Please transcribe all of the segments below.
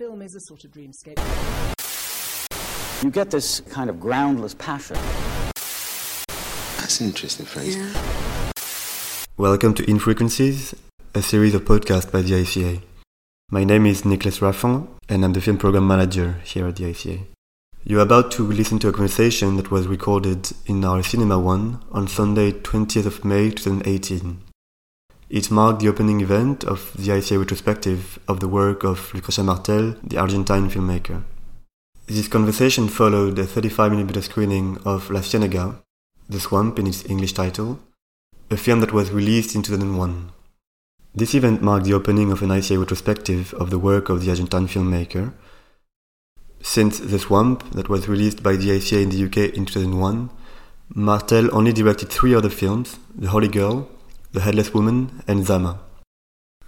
film is a sort of dreamscape. You get this kind of groundless passion. That's an interesting phrase. Welcome to Infrequencies, a series of podcasts by the ICA. My name is Nicholas Raffon, and I'm the film program manager here at the ICA. You're about to listen to a conversation that was recorded in our Cinema One on Sunday, 20th of May 2018. It marked the opening event of the ICA retrospective of the work of Lucrecia Martel, the Argentine filmmaker. This conversation followed a 35mm screening of La Ciénaga, The Swamp in its English title, a film that was released in 2001. This event marked the opening of an ICA retrospective of the work of the Argentine filmmaker. Since The Swamp, that was released by the ICA in the UK in 2001, Martel only directed three other films The Holy Girl, The Headless Woman, and Zama.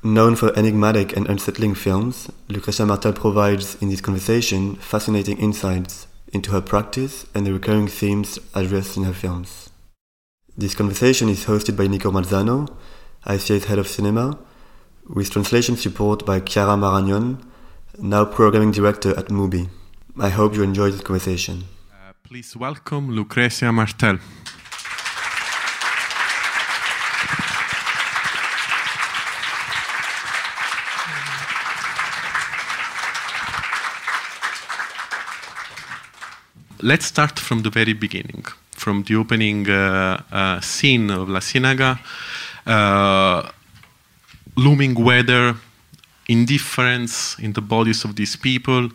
Known for enigmatic and unsettling films, Lucrecia Martel provides in this conversation fascinating insights into her practice and the recurring themes addressed in her films. This conversation is hosted by Nico Marzano, ICA's head of cinema, with translation support by Chiara Marañón, now programming director at MUBI. I hope you enjoy this conversation. Uh, please welcome Lucrecia Martel. Let's start from the very beginning, from the opening uh, uh, scene of La Sinaga, uh, looming weather, indifference in the bodies of these people.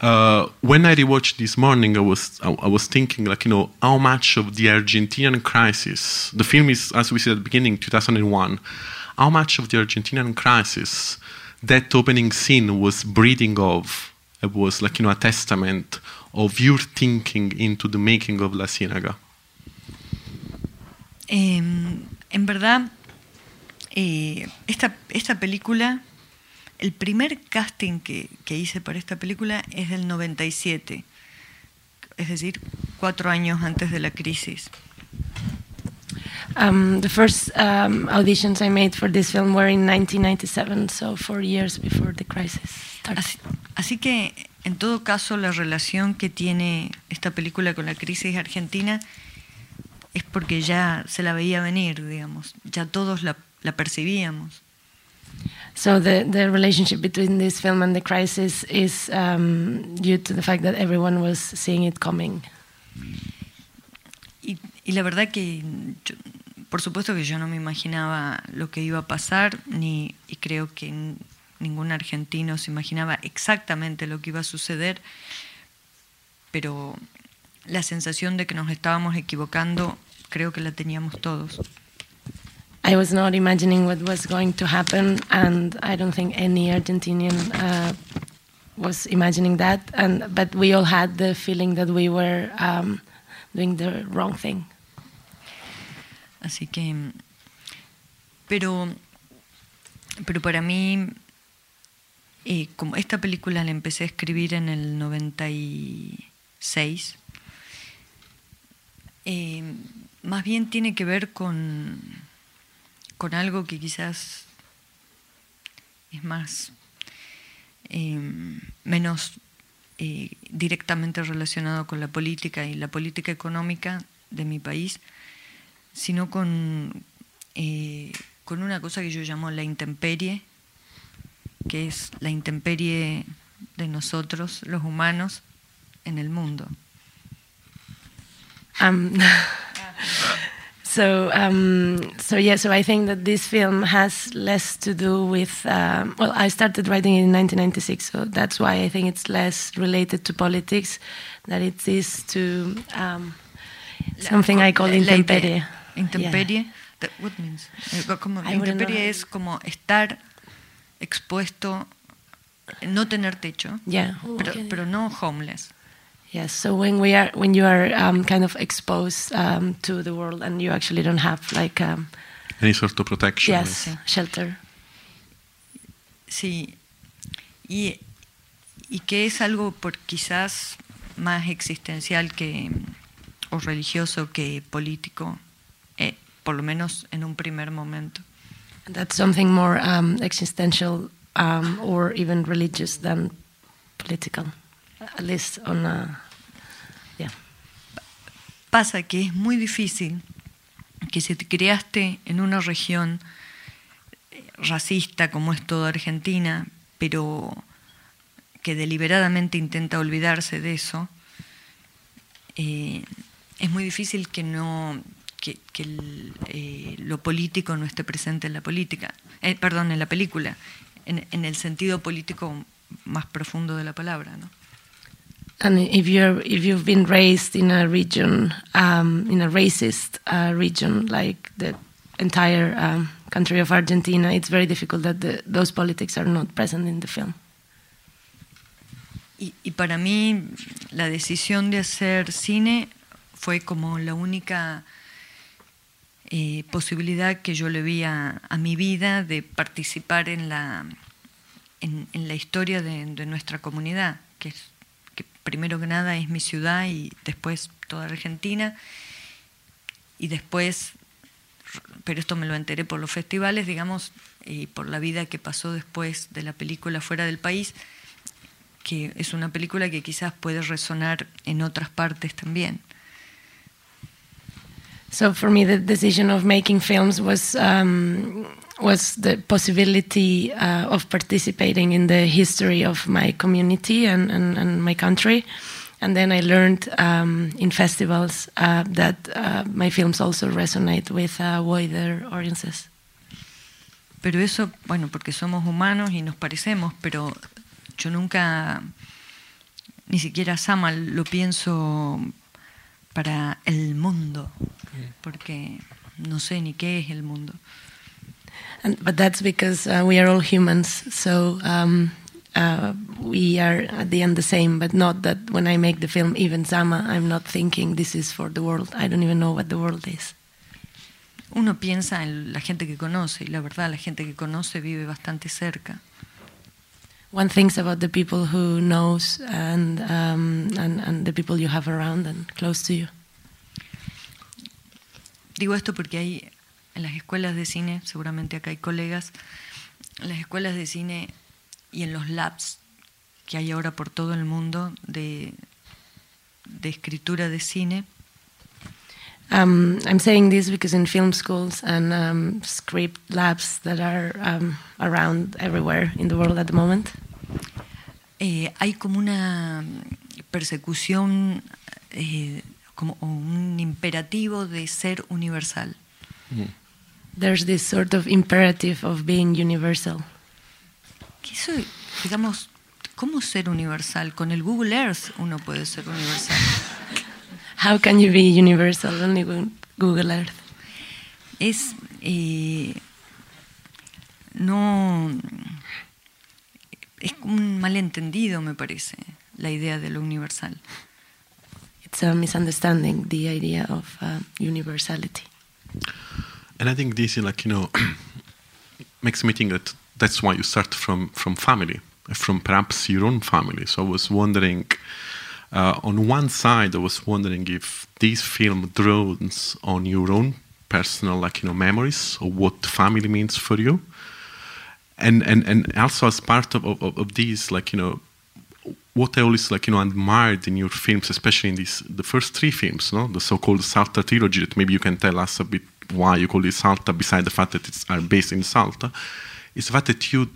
Uh, when I rewatched this morning, I was I, was thinking like you know how much of the Argentinian crisis. The film is, as we said at the beginning, 2001. How much of the Argentinian crisis that opening scene was breathing of? It was like you know a testament of your thinking into the making of La Ciénaga. Eh, en verdad, eh, esta, esta película, el primer casting que, que, hice para esta película es del 97, es decir, cuatro años antes de la crisis. Um, the first um, auditions I made for this film were in 1997, so four years before the crisis. Así, así que, en todo caso, la relación que tiene esta película con la crisis argentina es porque ya se la veía venir, digamos, ya todos la, la percibíamos. So the, the relationship between this film and the crisis is um, due to the fact that everyone was seeing it coming. Y, y la verdad que, yo, por supuesto que yo no me imaginaba lo que iba a pasar, ni y creo que ningún argentino se imaginaba exactamente lo que iba a suceder, pero la sensación de que nos estábamos equivocando creo que la teníamos todos. I was not imagining what was going to happen, and I don't think any Argentinian uh, was imagining that. And but we all had the feeling that we were um, doing the wrong thing. Así que, pero, pero para mí, eh, como esta película la empecé a escribir en el 96. Eh, más bien tiene que ver con, con algo que quizás es más eh, menos directamente relacionado con la política y la política económica de mi país, sino con, con una cosa que yo llamo la intemperie, que es la intemperie de nosotros, los humanos, en el mundo. Um, so, um, so yeah, so I think that this film has less to do with. Um, well, I started writing it in 1996, so that's why I think it's less related to politics than it is to um, something I call intemperie. Intemperie. Yeah. That, what means? Como, intemperie es como estar expuesto, no tener techo, yeah. pero, okay. pero no homeless. Yes. So when we are when you are um, kind of exposed um, to the world and you actually don't have like um, any sort of protection. Yes, sí. shelter. Sí. Y, y que es algo por quizás más existencial que o religioso que político, eh, por lo menos en un primer momento. That's something more existential or even religious than political, at least on a, yeah. Pasa que es muy difícil que si te criaste en una región eh, racista como es toda Argentina, pero que deliberadamente intenta olvidarse de eso, eh, es muy difícil que no que, que el, eh, lo político no esté presente en la política, eh, perdón, en la película, en, en, el sentido político más profundo de la palabra, ¿no? And if you're if you've been raised in a region um, in a racist uh, region like the entire um, country of Argentina, it's very difficult that the, those politics are not present in the film. Y, y, para mí la decisión de hacer cine fue como la única eh, posibilidad que yo le vi a, mi vida de participar en la, en, en la historia de, de, nuestra comunidad, que, es, que primero que nada es mi ciudad y después toda Argentina. Y después, pero esto me lo enteré por los festivales, digamos, y por la vida que pasó después de la película fuera del país, que es una película que quizás puede resonar en otras partes también. So for me, the decision of making films was um, was the possibility uh, of participating in the history of my community and, and, and my country. And then I learned um, in festivals uh, that uh, my films also resonate with wider audiences. Pero eso, bueno, porque somos humanos y nos parecemos, pero yo nunca, ni siquiera Sama lo pienso para el mundo, porque no sé ni qué es el mundo. And, but that's because uh, we are all humans, so um, uh, we are at the end the same. But not that when I make the film, even Sama, I'm not thinking this is for the world. I don't even know what the world is. Uno piensa en la gente que conoce y la verdad, la gente que conoce vive bastante cerca. One thinks about the people who knows and, um, and, and the people you have around and close to you. Digo esto porque hay en las escuelas de cine, seguramente acá hay colegas, en las escuelas de cine y en los labs que hay ahora por todo el mundo de, de escritura de cine. Um, I'm saying this because in film schools and um, script labs that are um, around everywhere in the world at the moment, eh, hay como una persecución, eh, como un imperativo de ser universal. Mm. There's this sort of imperative of being universal. ¿Qué eso, digamos, cómo ser universal? Con el Google Earth uno puede ser universal. How can you be universal only with Google Earth? Es eh, no es un malentendido, me parece, la idea de lo universal. It's a misunderstanding the idea of uh, universality. And I think this is like you know makes me think that that's why you start from from family, from perhaps your own family. So I was wondering. Uh, on one side, I was wondering if this film draws on your own personal, like you know, memories of what family means for you, and and and also as part of of, of these, like you know, what I always like you know admired in your films, especially in these the first three films, no, the so-called Salta trilogy. That maybe you can tell us a bit why you call it Salta, beside the fact that it's are based in Salta, is the fact that you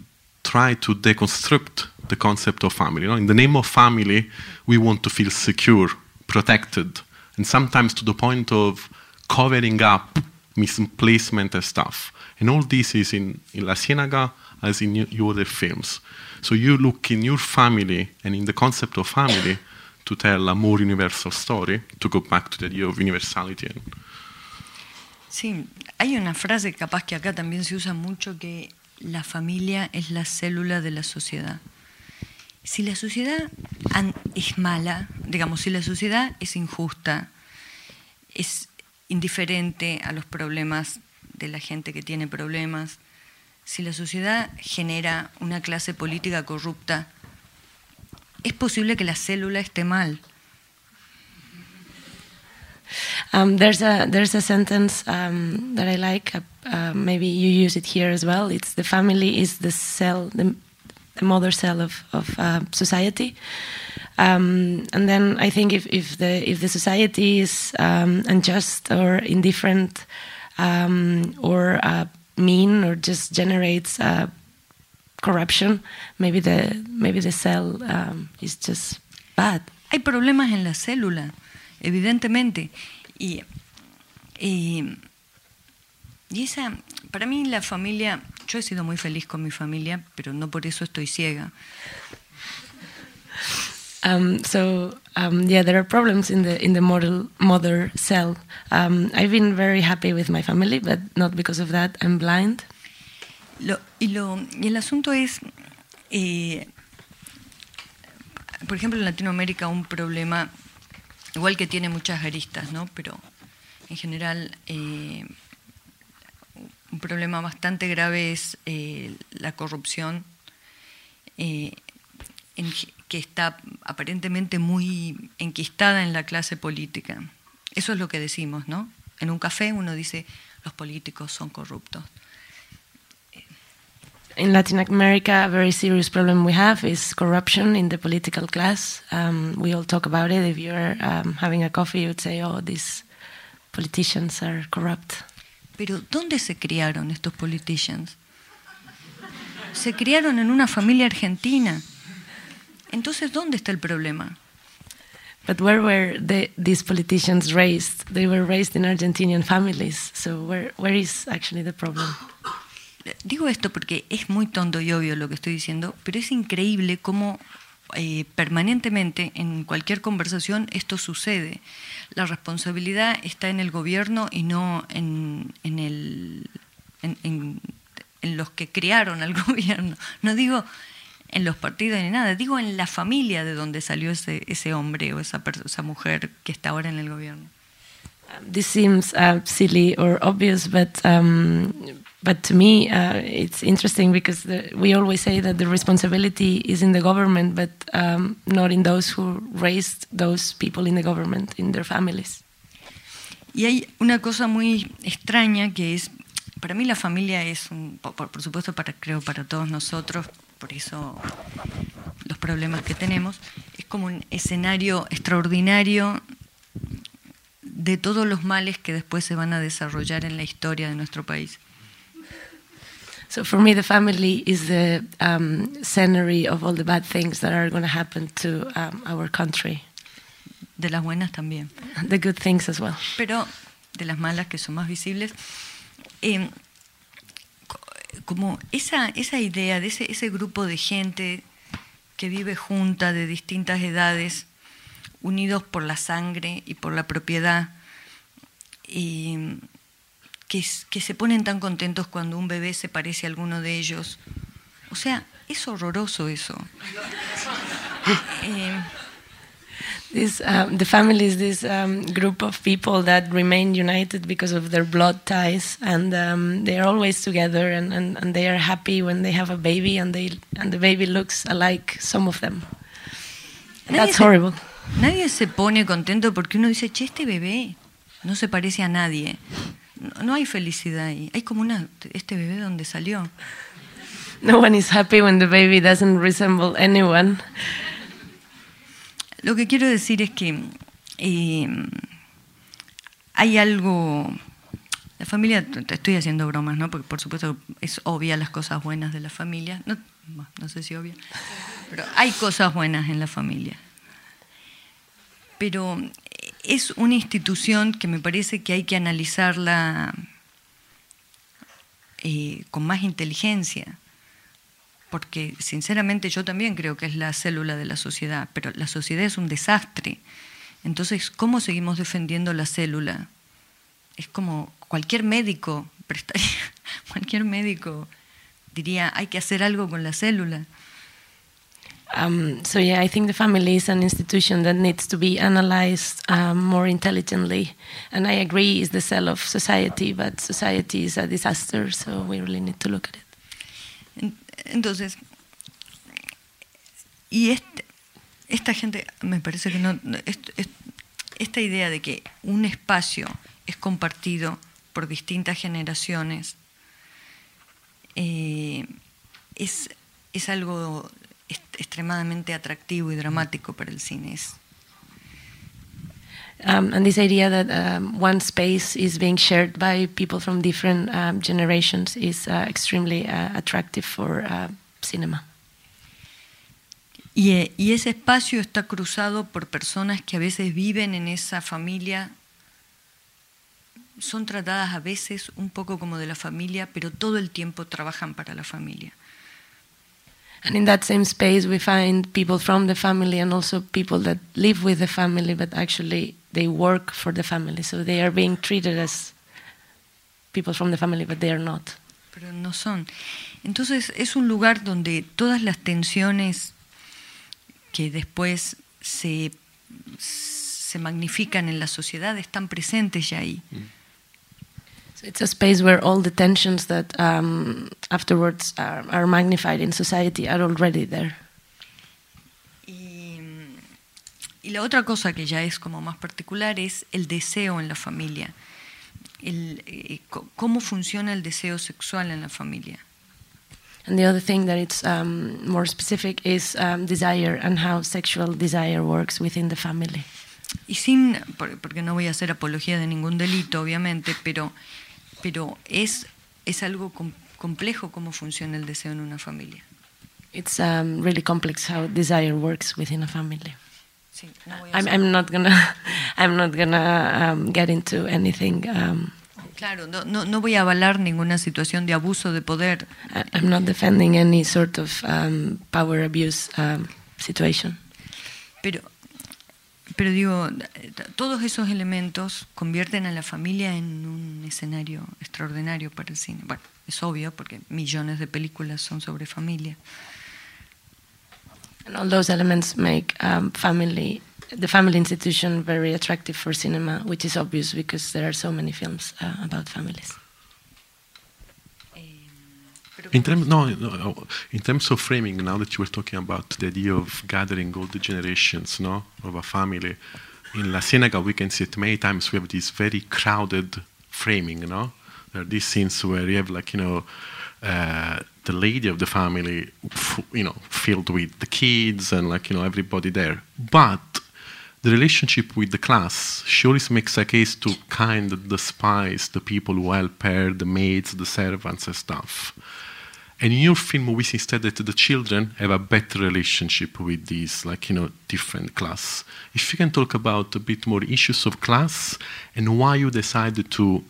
try to deconstruct the concept of family. You know? In the name of family, we want to feel secure, protected, and sometimes to the point of covering up misplacement and stuff. And all this is in, in La Ciénaga as in your other films. So you look in your family and in the concept of family to tell a more universal story, to go back to the idea of universality. Sí, hay una frase capaz que acá también se usa mucho que la familia es la célula de la sociedad. Si la sociedad es mala, digamos, si la sociedad es injusta, es indiferente a los problemas de la gente que tiene problemas, si la sociedad genera una clase política corrupta, es posible que la célula esté mal. Um, there's a there's a sentence um, that I like. Uh, uh, maybe you use it here as well. It's the family is the cell. The, the mother cell of, of uh, society. Um, and then I think if, if the if the society is um, unjust or indifferent um, or uh, mean or just generates uh, corruption, maybe the maybe the cell um, is just bad. Hay problemas en la célula, evidentemente. Y, y, y esa, para mí la familia, yo he sido muy feliz con mi familia, pero no por eso estoy ciega. Um, so um, yeah, there are problems in the in the model mother cell. Um, I've been very happy with my family, but not because of that. I'm blind. Lo, y, lo, y el asunto es, eh, por ejemplo, en Latinoamérica un problema, igual que tiene muchas aristas, ¿no? Pero en general eh, un problema bastante grave es eh, la corrupción. Eh, que está aparentemente muy enquistada en la clase política. Eso es lo que decimos, ¿no? En un café uno dice, los políticos son corruptos. In Latin America, a very serious problem we have is corruption in the political class. Um, we all talk about it. If you're um, having a coffee, you would say, oh, these politicians are corrupt. Pero, ¿dónde se criaron estos politicians? Se criaron en una familia argentina. Entonces, ¿dónde está el problema? But where were the, these politicians raised? They were raised in Argentinian families. So where, where is actually the problem? Digo esto porque es muy tonto y obvio lo que estoy diciendo, pero es increíble cómo eh, permanentemente en cualquier conversación esto sucede. La responsabilidad está en el gobierno y no en, en, el, en, los que criaron al gobierno. No digo en los partidos ni nada, digo en la familia de donde salió ese, ese hombre o esa, esa mujer que está ahora en el gobierno. This seems uh, silly or obvious, but um, but to me uh, it's interesting because the, we always say that the responsibility is in the government, but um, not in those who raised those people in the government, in their families. Y hay una cosa muy extraña que es, para mí la familia es, un, por, por supuesto, para creo para todos nosotros, por eso los problemas que tenemos, es como un escenario extraordinario de todos los males que después se van a desarrollar en la historia de nuestro país. So for me, the family is the um, scenery of all the bad things that are going to happen to um, our country. De las buenas también. The good things as well. Pero de las malas que son más visibles. Eh, como esa, esa idea de ese, ese grupo de gente que vive junta de distintas edades, unidos por la sangre y por la propiedad, y que, que se ponen tan contentos cuando un bebé se parece a alguno de ellos. O sea, es horroroso eso. eh, this um, the family is this um, group of people that remain united because of their blood ties and um, they are always together and, and, and, they are happy when they have a baby and they and the baby looks alike some of them and that's horrible nadie se pone contento porque uno dice che este bebé no se parece a nadie no, no hay felicidad ahí hay como una este bebé donde salió no one is happy when the baby doesn't resemble anyone Lo que quiero decir es que eh, hay algo. La familia, te estoy haciendo bromas, ¿no? Porque por supuesto es obvia las cosas buenas de la familia. No, no sé si obvia, pero hay cosas buenas en la familia. Pero es una institución que me parece que hay que analizarla eh, con más inteligencia porque sinceramente yo también creo que es la célula de la sociedad, pero la sociedad es un desastre. Entonces, ¿cómo seguimos defendiendo la célula? Es como cualquier médico prestaría, cualquier médico diría, hay que hacer algo con la célula. Um, so yeah, I think the family is an institution that needs to be analyzed um, more intelligently, and I agree, is the cell of society, but society is a disaster, so we really need to look at it. Entonces, y este, esta gente, me parece que no, est, est, esta idea de que un espacio es compartido por distintas generaciones, eh, es, es algo extremadamente atractivo y dramático para el cine. Es, Um, and this idea that um, one space is being shared by people from different um, generations is uh, extremely uh, attractive for uh, cinema. y, eh, y ese espacio está cruzado por personas que a veces viven en esa familia, son tratadas a veces un poco como de la familia, pero todo el tiempo trabajan para la familia. And in that same space, we find people from the family and also people that live with the family, but actually they work for the family. So they are being treated as people from the family, but they are not. pero no son. Entonces es un lugar donde todas las tensiones que después se, se magnifican en la sociedad están presentes ya ahí. So it's a space where all the tensions that um, afterwards are, are magnified in society are already there. Y, y la otra cosa que ya es como más particular es el deseo en la familia. El, eh, cómo funciona el deseo sexual en la familia. And the other thing that it's um, more specific is um, desire and how sexual desire works within the family. Y sin, por- porque no voy a hacer apología de ningún delito, obviamente, pero, pero es, es algo com- complejo cómo funciona el deseo en una familia. It's um, really complex how desire works within a family. Sí, no voy a I'm, I'm not gonna, I'm not gonna um, get into anything. Um, claro, no, no, no voy a avalar ninguna situación de abuso de poder, I'm not defending any sort of um, power abuse um, situation. pero, pero digo, todos esos elementos convierten a la familia en un escenario extraordinario para el cine. Bueno, es obvio porque millones de películas son sobre familia. And all those elements make um, family, the family institution very attractive for cinema, which is obvious because there are so many films uh, about families. In terms, no, no, in terms of framing, now that you were talking about the idea of gathering all the generations, no, of a family, in La Ciénaga we can see it many times. We have this very crowded framing, no. There are these scenes where you have like you know, uh, the lady of the family, you know, filled with the kids and like you know everybody there, but the relationship with the class, she always makes a case to kind of despise the people who help her, the maids, the servants, and stuff. And in your film, we see instead that the children have a better relationship with these, like, you know, different class. If you can talk about a bit more issues of class and why you decided to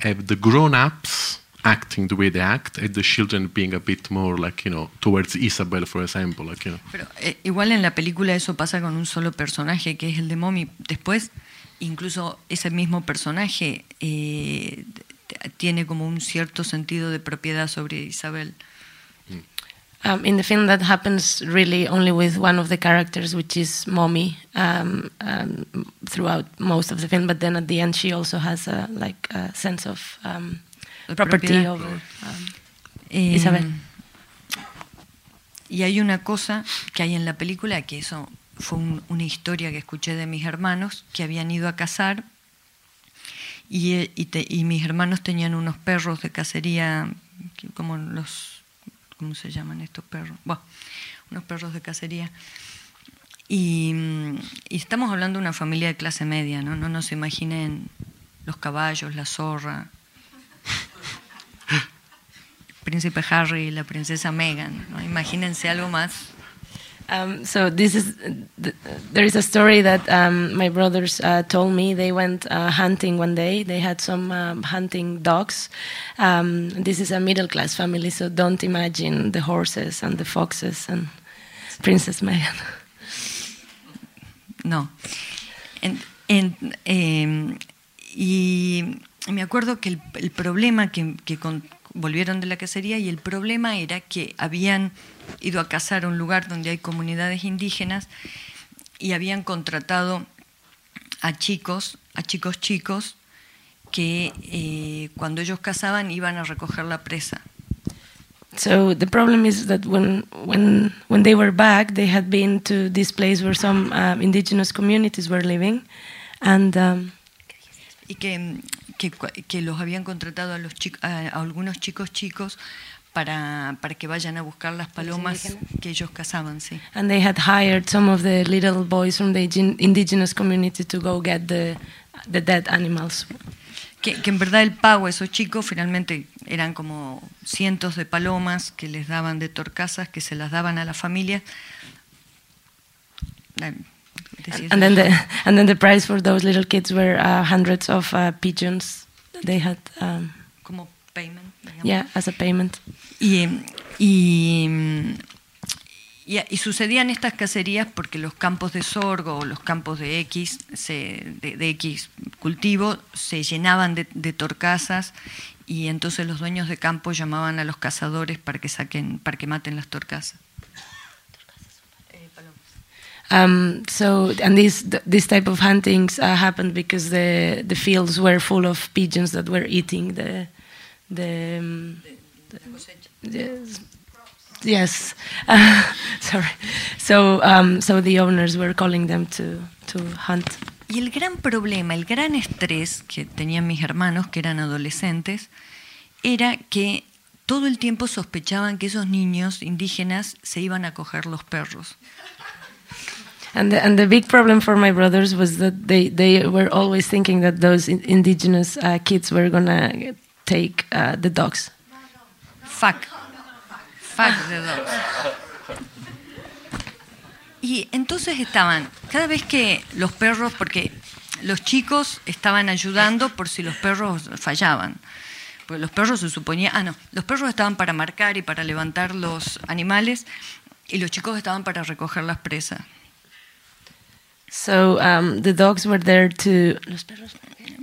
have the grown-ups acting the way they act and the children being a bit more, like, you know, towards Isabel, for example, like, you know. Pero eh, igual en la película eso pasa con un solo personaje, que es el de Mommy. Después, incluso ese mismo personaje eh, tiene como un cierto sentido de propiedad sobre Isabel. Um, in the film, that happens really only with one of the characters, which is Mommy, um, um, throughout most of the film. But then at the end, she also has a like a sense of um, property over um, Eh, Isabel. Y hay una cosa que hay en la película, que eso fue un- una historia que escuché de mis hermanos, que habían ido a cazar y, eh, y te- y mis hermanos tenían unos perros de cacería, como los, ¿cómo se llaman estos perros? Bueno, unos perros de cacería. Y, estamos hablando de una familia de clase media, ¿no? No nos imaginen los caballos, la zorra, príncipe Harry y la princesa Meghan. ¿no? Imagínense algo más. Um, so this is th- there is a story that um, my brothers uh, told me. They went uh, hunting one day. They had some um, hunting dogs. Um, this is a middle class family, so don't imagine the horses and the foxes and Princess Meghan. No. En- en- eh, y me acuerdo que el, el problema que, que con- volvieron de la cacería y el problema era que habían ido a cazar a un lugar donde hay comunidades indígenas y habían contratado a chicos, a chicos chicos que eh, cuando ellos cazaban iban a recoger la presa. So the problem is that when when when they were back, they had been to this place where some um, indigenous communities were living, and um, y que, que, que los habían contratado a, los a, a algunos chicos chicos para, para que vayan a buscar las palomas que ellos cazaban, sí. And they had hired some of the little boys from the indigenous community to go get the the dead animals. Que, que en verdad el pago a esos chicos finalmente eran como cientos de palomas que les daban de torcasas, que se las daban a la familia. La- decías- And then the and then the price for those little kids were uh, hundreds of uh, pigeons they had. Um, como payment. digamos. yeah, as a payment. Y, y, y, y sucedían estas cacerías porque los campos de sorgo o los campos de X, se- de, de X cultivo se llenaban de, de torcasas y entonces los dueños de campo llamaban a los cazadores para que saquen, para que maten las torcasas. Um, so and these th- this type of huntings uh, happened because the the fields were full of pigeons that were eating the the. Um, yes, yes. Sorry. So um, so the owners were calling them to to hunt. Y el gran problema, el gran estrés que tenían mis hermanos, que eran adolescentes, era que todo el tiempo sospechaban que esos niños indígenas se iban a coger los perros. And the, and the big problem for my brothers was that they, they were always thinking that those indigenous uh, kids were gonna take uh, the dogs. Fuck. Fuck the dogs. Y entonces estaban, cada vez que los perros, porque los chicos estaban ayudando por si los perros fallaban. Porque los perros se suponía, ah no, los perros estaban para marcar y para levantar los animales y los chicos estaban para recoger las presas. So um, the dogs were there to. Los perros.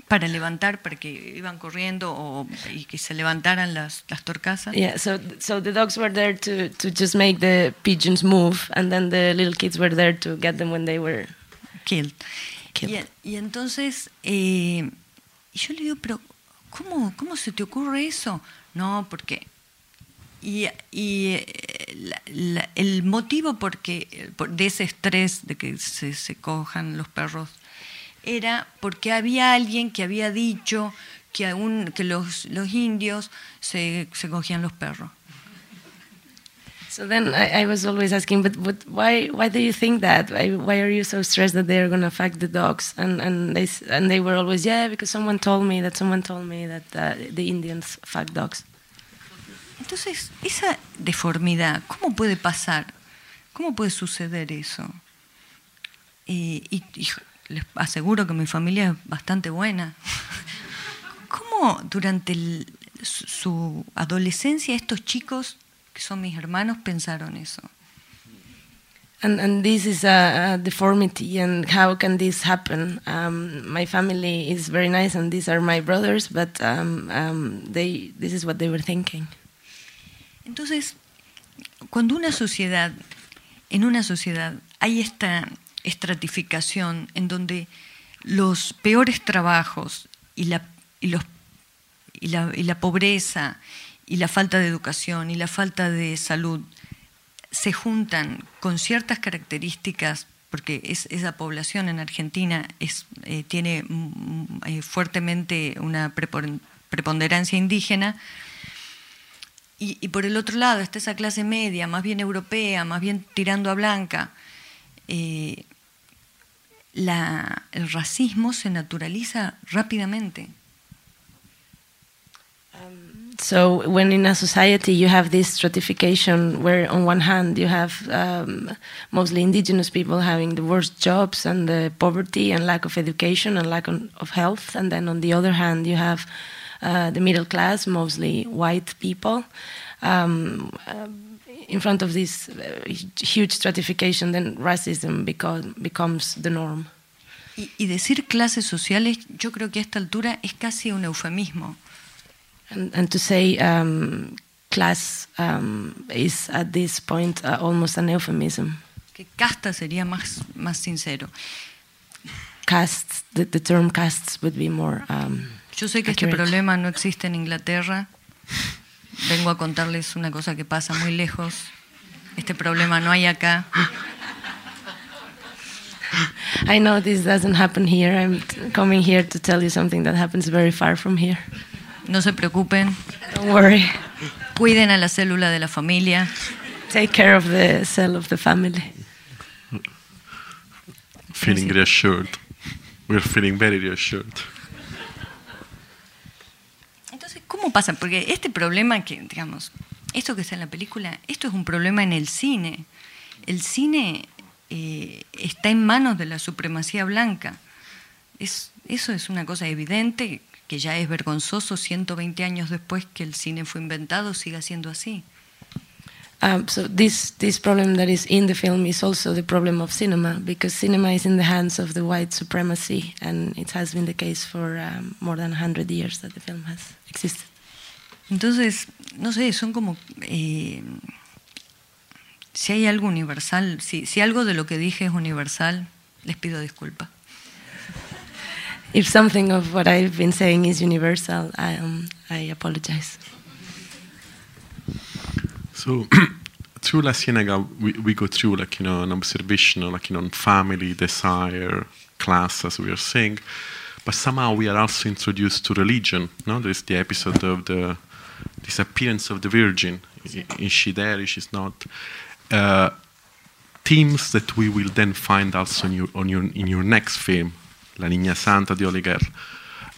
Para levantar, para que iban corriendo o, y que se levantaran las, las torcasas. Yeah, so so the dogs were there to, to just make the pigeons move, and then the little kids were there to get them when they were. Killed. Killed. Y, y entonces, eh, yo le digo, pero ¿cómo, ¿cómo se te ocurre eso? No, porque... Y, y, eh, la- la- el motivo porque, por- de ese estrés de que se, se cojan los perros era porque había alguien que había dicho que, aún, que los, los indios se, se cogían los perros. So then I, I was always asking, but, but why why do you think that? Why, why are you so stressed that they are going to affect the dogs? And and they and they were always yeah because someone told me that someone told me that uh, the Indians fuck dogs. Entonces, esa deformidad, ¿cómo puede pasar? ¿Cómo puede suceder eso? Y, y- y les aseguro que mi familia es bastante buena. ¿Cómo durante el- su, adolescencia estos chicos, que son mis hermanos, pensaron eso? And and this is a, a deformity, and how can this happen? Um, my family is very nice, and these are my brothers, but um, um, they this is what they were thinking. Entonces, cuando una sociedad, en una sociedad hay esta estratificación en donde los peores trabajos y la, y los, y la, y la pobreza y la falta de educación y la falta de salud se juntan con ciertas características, porque es, esa población en Argentina es, eh, tiene mm, eh, fuertemente una prepon- preponderancia indígena, y, y por el otro lado está esa clase media, más bien europea, más bien tirando a blanca. eh, la- el racismo se naturaliza rápidamente. So when in a society you have this stratification, where on one hand you have um, mostly indigenous people having the worst jobs and the poverty and lack of education and lack of health, and then on the other hand you have uh, the middle class, mostly white people. Um, in front of this uh, huge stratification, then racism become, becomes the norm. Y, y decir clases sociales, yo creo que a esta altura es casi un eufemismo. And, and to say um, class um, is at this point uh, almost an euphemism. Que casta sería más, más sincero. Castes, the, the term castes would be more. Um, Yo sé que este accurate. problema no existe en Inglaterra. Vengo a contarles una cosa que pasa muy lejos. Este problema no hay acá. I know this doesn't happen here. I'm coming here to tell you something that happens very far from here. No se preocupen. Don't worry. Cuiden a la célula de la familia. Take care of the cell of the family. Feeling reassured. We're feeling very reassured. ¿Cómo pasa? Porque este problema que, digamos, esto que está en la película, esto es un problema en el cine. El cine eh, está en manos de la supremacía blanca. Es, eso es una cosa evidente, que ya es vergonzoso 120 años después que el cine fue inventado, siga siendo así. Um, so this this problem that is in the film is also the problem of cinema because cinema is in the hands of the white supremacy, and it has been the case for um, more than 100 years that the film has existed. Entonces, no sé, son como... eh, si hay algo universal, si, si algo de lo que dije es universal, les pido disculpas. If something of what I've been saying is universal, I, um, I apologize. So through La Cienega, we, we go through like you know an observation, like you know, on family, desire, class, as we are saying, but somehow we are also introduced to religion. No, there is the episode of the disappearance of the Virgin. Is she there? Is she not? Uh, themes that we will then find also in your, on your, in your next film, La Niña Santa di Oliver.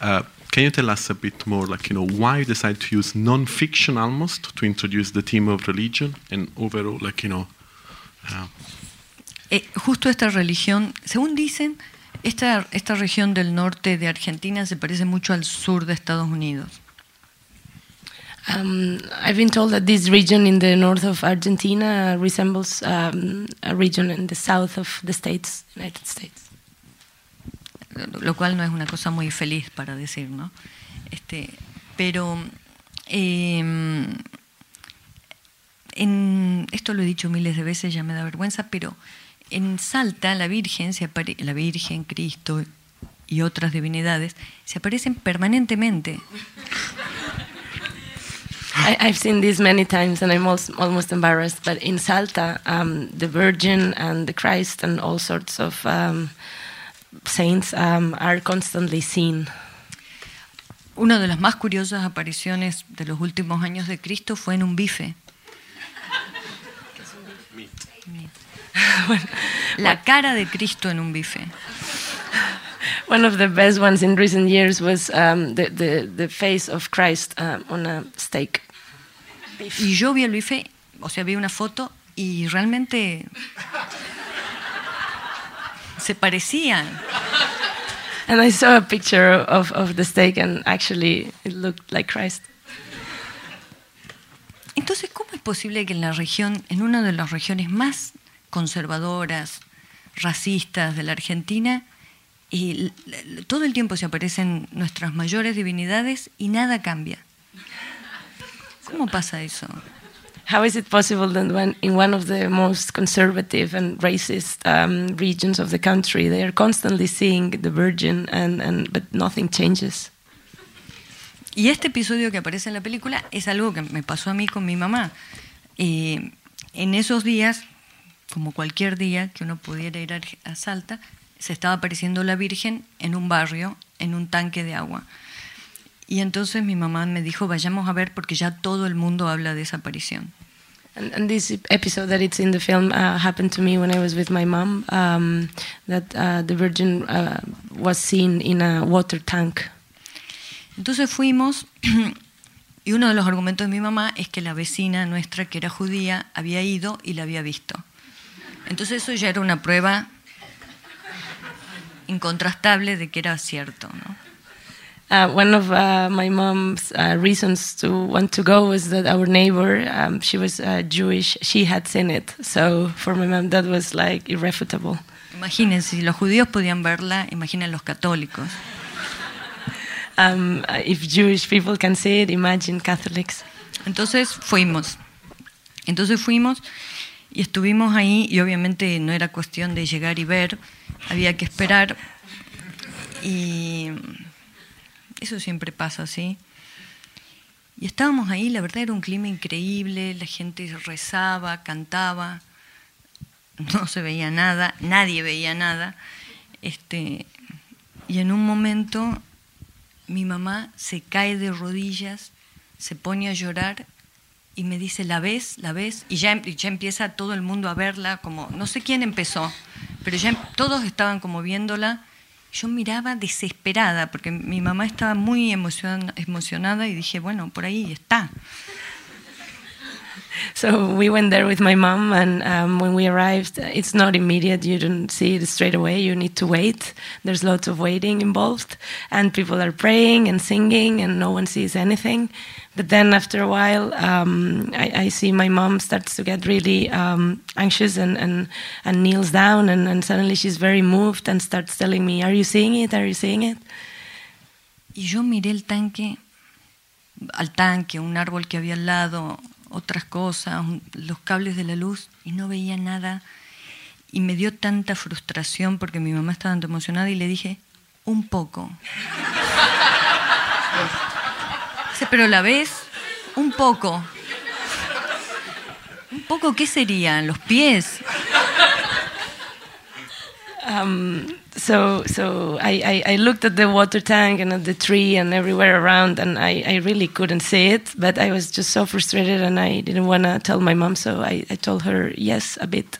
Uh, can you tell us a bit more, like you know, why you decided to use non-fiction almost to introduce the theme of religion and overall, like you know, uh, Eh, justo esta religión, según dicen, esta, esta región del norte de Argentina se parece mucho al sur de Estados Unidos. Um, I've been told that this region in the north of Argentina resembles um, a region in the south of the states, United States. Lo cual no es una cosa muy feliz para decir, ¿no? Este, pero eh, en, esto lo he dicho miles de veces, ya me da vergüenza, pero en Salta la Virgen, se apare- la Virgen, Cristo y otras divinidades se aparecen permanentemente. I, I've seen this many times, and I'm almost, almost embarrassed. But in Salta, um, the Virgin and the Christ and all sorts of um, saints um, are constantly seen. Una de las más curiosas apariciones de los últimos años de Cristo fue en un bife. La cara de Cristo en un bife. One of the best ones in recent years was um, the, the, the face of Christ um, on a steak. Y yo vi el bife, o sea, vi una foto y realmente se parecían. And I saw a picture of, of the steak, and actually, it looked like Christ. Entonces, ¿cómo es posible que en la región, en una de las regiones más conservadoras, racistas de la Argentina, y todo el tiempo se aparecen nuestras mayores divinidades y nada cambia? ¿Cómo pasa eso? How is it possible that when in one of the most conservative and racist um, regions of the country, they are constantly seeing the Virgin, and, and but nothing changes? Y este episodio que aparece en la película es algo que me pasó a mí con mi mamá. Eh, en esos días, como cualquier día que uno pudiera ir a Salta, se estaba apareciendo la Virgen en un barrio, en un tanque de agua. Y entonces mi mamá me dijo, vayamos a ver porque ya todo el mundo habla de esa aparición. And, and this episode that it's in the film uh, happened to me when I was with my mom. Um, that uh, the Virgin uh, was seen in a water tank. Entonces fuimos y uno de los argumentos de mi mamá es que la vecina nuestra, que era judía, había ido y la había visto. Entonces eso ya era una prueba incontrastable de que era cierto. ¿no? Uh, one of uh, my mom's uh, reasons to want to go was that our neighbor, um, she was uh, Jewish, she had seen it. So for my mom, that was like irrefutable. Imagínense, si los judíos podían verla, imaginen los católicos. Um, if Jewish people can see it, imagine Catholics. Entonces fuimos. Entonces fuimos y estuvimos ahí y obviamente no era cuestión de llegar y ver, había que esperar y eso siempre pasa así. Y estábamos ahí, la verdad era un clima increíble, la gente rezaba, cantaba, no se veía nada, nadie veía nada. Este, y en un momento mi mamá se cae de rodillas, se pone a llorar y me dice, ¿la ves? ¿La ves? Y ya, ya empieza todo el mundo a verla, como, no sé quién empezó, pero ya todos estaban como viéndola. Yo miraba desesperada, porque mi mamá estaba muy emocion, emocionada y dije, bueno, por ahí está. So we went there with my mom, and um, when we arrived, it's not immediate. You don't see it straight away. You need to wait. There's lots of waiting involved, and people are praying and singing, and no one sees anything. But then after a while, um, I, I, see my mom starts to get really um, anxious and, and, and kneels down, and, and suddenly she's very moved and starts telling me, Are you seeing it? Are you seeing it? Y yo miré el tanque, al tanque, un árbol que había al lado, otras cosas, los cables de la luz, y no veía nada. Y me dio tanta frustración porque mi mamá estaba tan emocionada y le dije, un poco. pero la ves un poco. ¿Un poco qué serían? ¿Los pies? Um, so so I, I, I, looked at the water tank and at the tree and everywhere around, and I, I really couldn't see it. But I was just so frustrated, and I didn't want to tell my mom, so I, I told her yes a bit.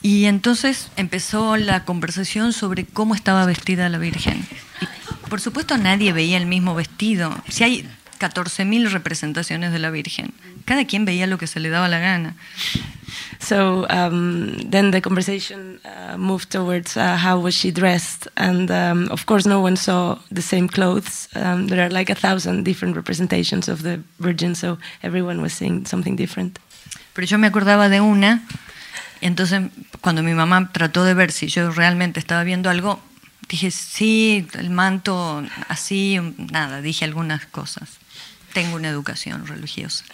Y entonces empezó la conversación sobre cómo estaba vestida la Virgen. Por supuesto nadie veía el mismo vestido. Si hay 14.000 representaciones de la Virgen, cada quien veía lo que se le daba la gana. So um, then the conversation uh, moved towards uh, how was she dressed, and um, of course no one saw the same clothes. Um, there are like a thousand different representations of the Virgin, so everyone was seeing something different. Pero yo me acordaba de una, entonces cuando mi mamá trató de ver si yo realmente estaba viendo algo, dije sí, el manto así, nada, dije algunas cosas. Tengo una educación religiosa.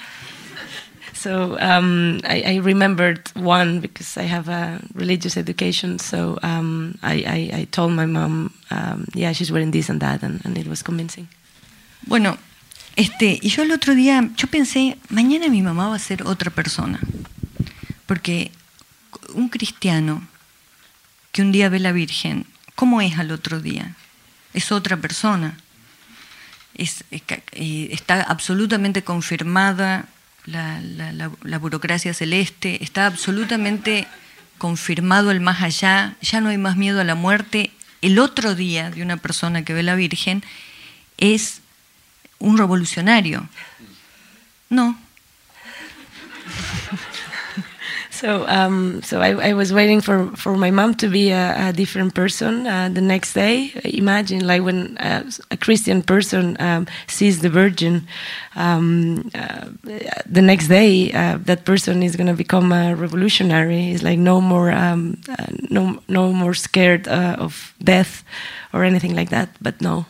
So um, I, I, remembered one because I have a religious education. So um, I, I, I, told my mom, um, yeah, she's wearing this and that, and, and, it was convincing. Bueno, este, y yo el otro día, yo pensé, mañana mi mamá va a ser otra persona. Porque un cristiano que un día ve la Virgen, ¿cómo es al otro día? Es otra persona. Es, está absolutamente confirmada la, burocracia celeste, está absolutamente confirmado el más allá, ya no hay más miedo a la muerte. El otro día de una persona que ve la Virgen es un revolucionario. No, So, um, so I, I, was waiting for, for my mom to be a, a different person uh, the next day. Imagine, like when uh, a Christian person um, sees the Virgin, um, uh, the next day uh, that person is going to become a revolutionary. He's like no more, um, uh, no, no more scared uh, of death or anything like that. But no.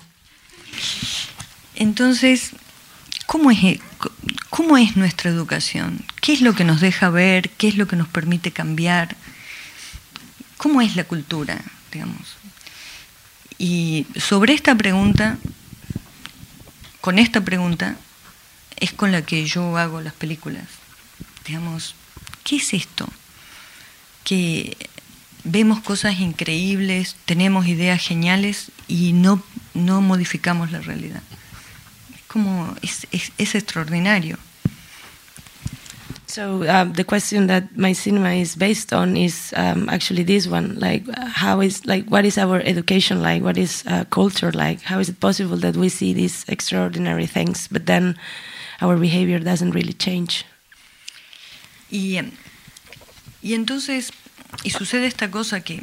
Entonces, ¿cómo es, ¿cómo es nuestra educación? ¿Qué es lo que nos deja ver? ¿Qué es lo que nos permite cambiar? ¿Cómo es la cultura? Digamos? Y sobre esta pregunta, con esta pregunta, es con la que yo hago las películas. Digamos, ¿qué es esto? Que vemos cosas increíbles, tenemos ideas geniales y no, no modificamos la realidad como es, es, es extraordinario. So um, the question that my cinema is based on is um, actually this one: like, how is like what is our education like? What is uh, culture like? How is it possible that we see these extraordinary things, but then our behavior doesn't really change? Y, y entonces, y sucede esta cosa que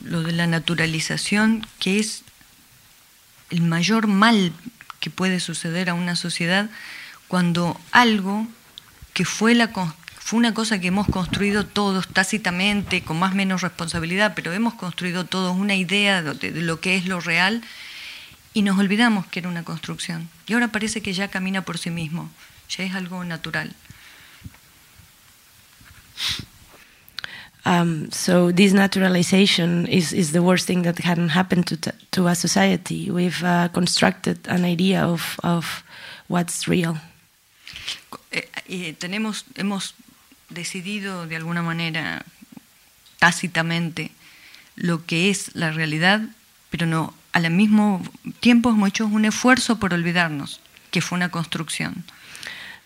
lo de la naturalización, que es el mayor mal que puede suceder a una sociedad cuando algo que fue, la, fue una cosa que hemos construido todos tácitamente, con más o menos responsabilidad, pero hemos construido todos una idea de, de lo que es lo real y nos olvidamos que era una construcción. Y ahora parece que ya camina por sí mismo, ya es algo natural. Um, so this naturalization is, is the worst thing that can happen to, to a society. We've uh, constructed an idea of, of what's real. Eh, eh, tenemos, hemos decidido de alguna manera tácitamente lo que es la realidad, pero no, al mismo tiempo hemos hecho un esfuerzo por olvidarnos que fue una construcción.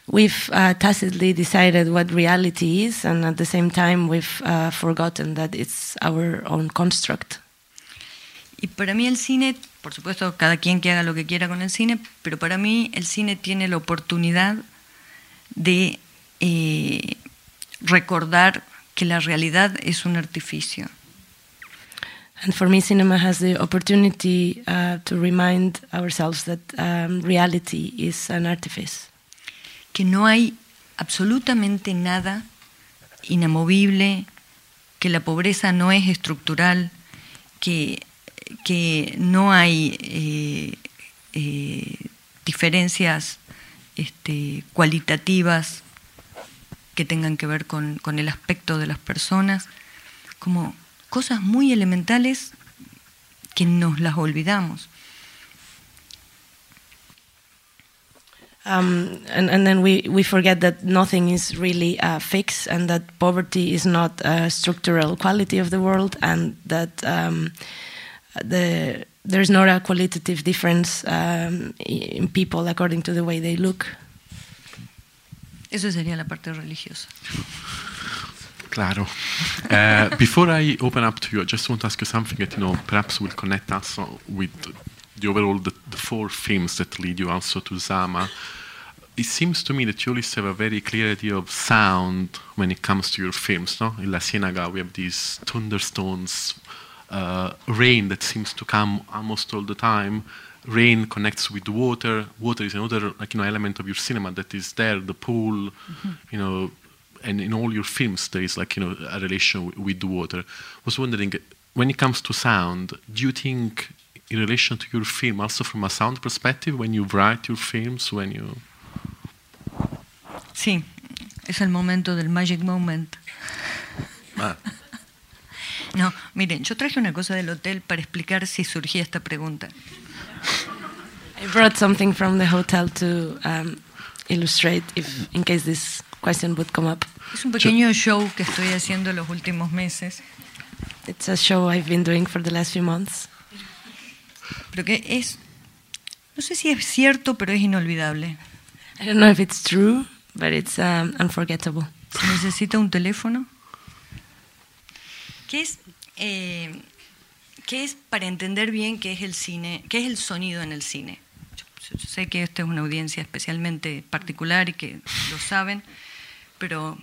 We've uh, tacitly decided what reality is, and at the same time, we've uh, forgotten that it's our own construct. Y para mí el cine, por supuesto, cada quien que haga lo que quiera con el cine, pero para mí el cine tiene la oportunidad de eh, recordar que la realidad es un artificio. And for me, cinema has the opportunity uh, to remind ourselves that um, reality is an artifice. Que no hay absolutamente nada inamovible, que la pobreza no es estructural, que, que no hay eh, eh, diferencias este, cualitativas que tengan que ver con, con el aspecto de las personas, como cosas muy elementales que nos las olvidamos. Um, and, and then we, we forget that nothing is really uh, fixed and that poverty is not a structural quality of the world and that um, the, there's not a qualitative difference um, in people according to the way they look. Eso sería la parte religiosa. Claro. Uh, before I open up to you, I just want to ask you something that you know perhaps will connect us with the overall the, the four films that lead you also to Zama. It seems to me that you always have a very clear idea of sound when it comes to your films. No, in La Ciénaga we have these thunderstorms, uh, rain that seems to come almost all the time. Rain connects with water. Water is another like you know element of your cinema that is there. The pool, you know, and in all your films there is like you know a relation with, with the water. I was wondering when it comes to sound, do you think in relation to your film, also from a sound perspective, when you write your films, when you Sí, es el momento del magic moment. Ah. No, miren, yo traje una cosa del hotel para explicar si surgía esta pregunta. I brought something from the hotel to um, illustrate if, in case this question would come up. Es un pequeño show que estoy haciendo los últimos meses, It's a show I've been doing for the last few months. Pero que es, no sé si es cierto, pero es inolvidable. I don't know if it's true, but it's um, unforgettable. Se necesita un teléfono. ¿Qué es, eh, qué es para entender bien qué es el cine, qué es el sonido en el cine? Yo, yo sé que esta es una audiencia especialmente particular y que lo saben, pero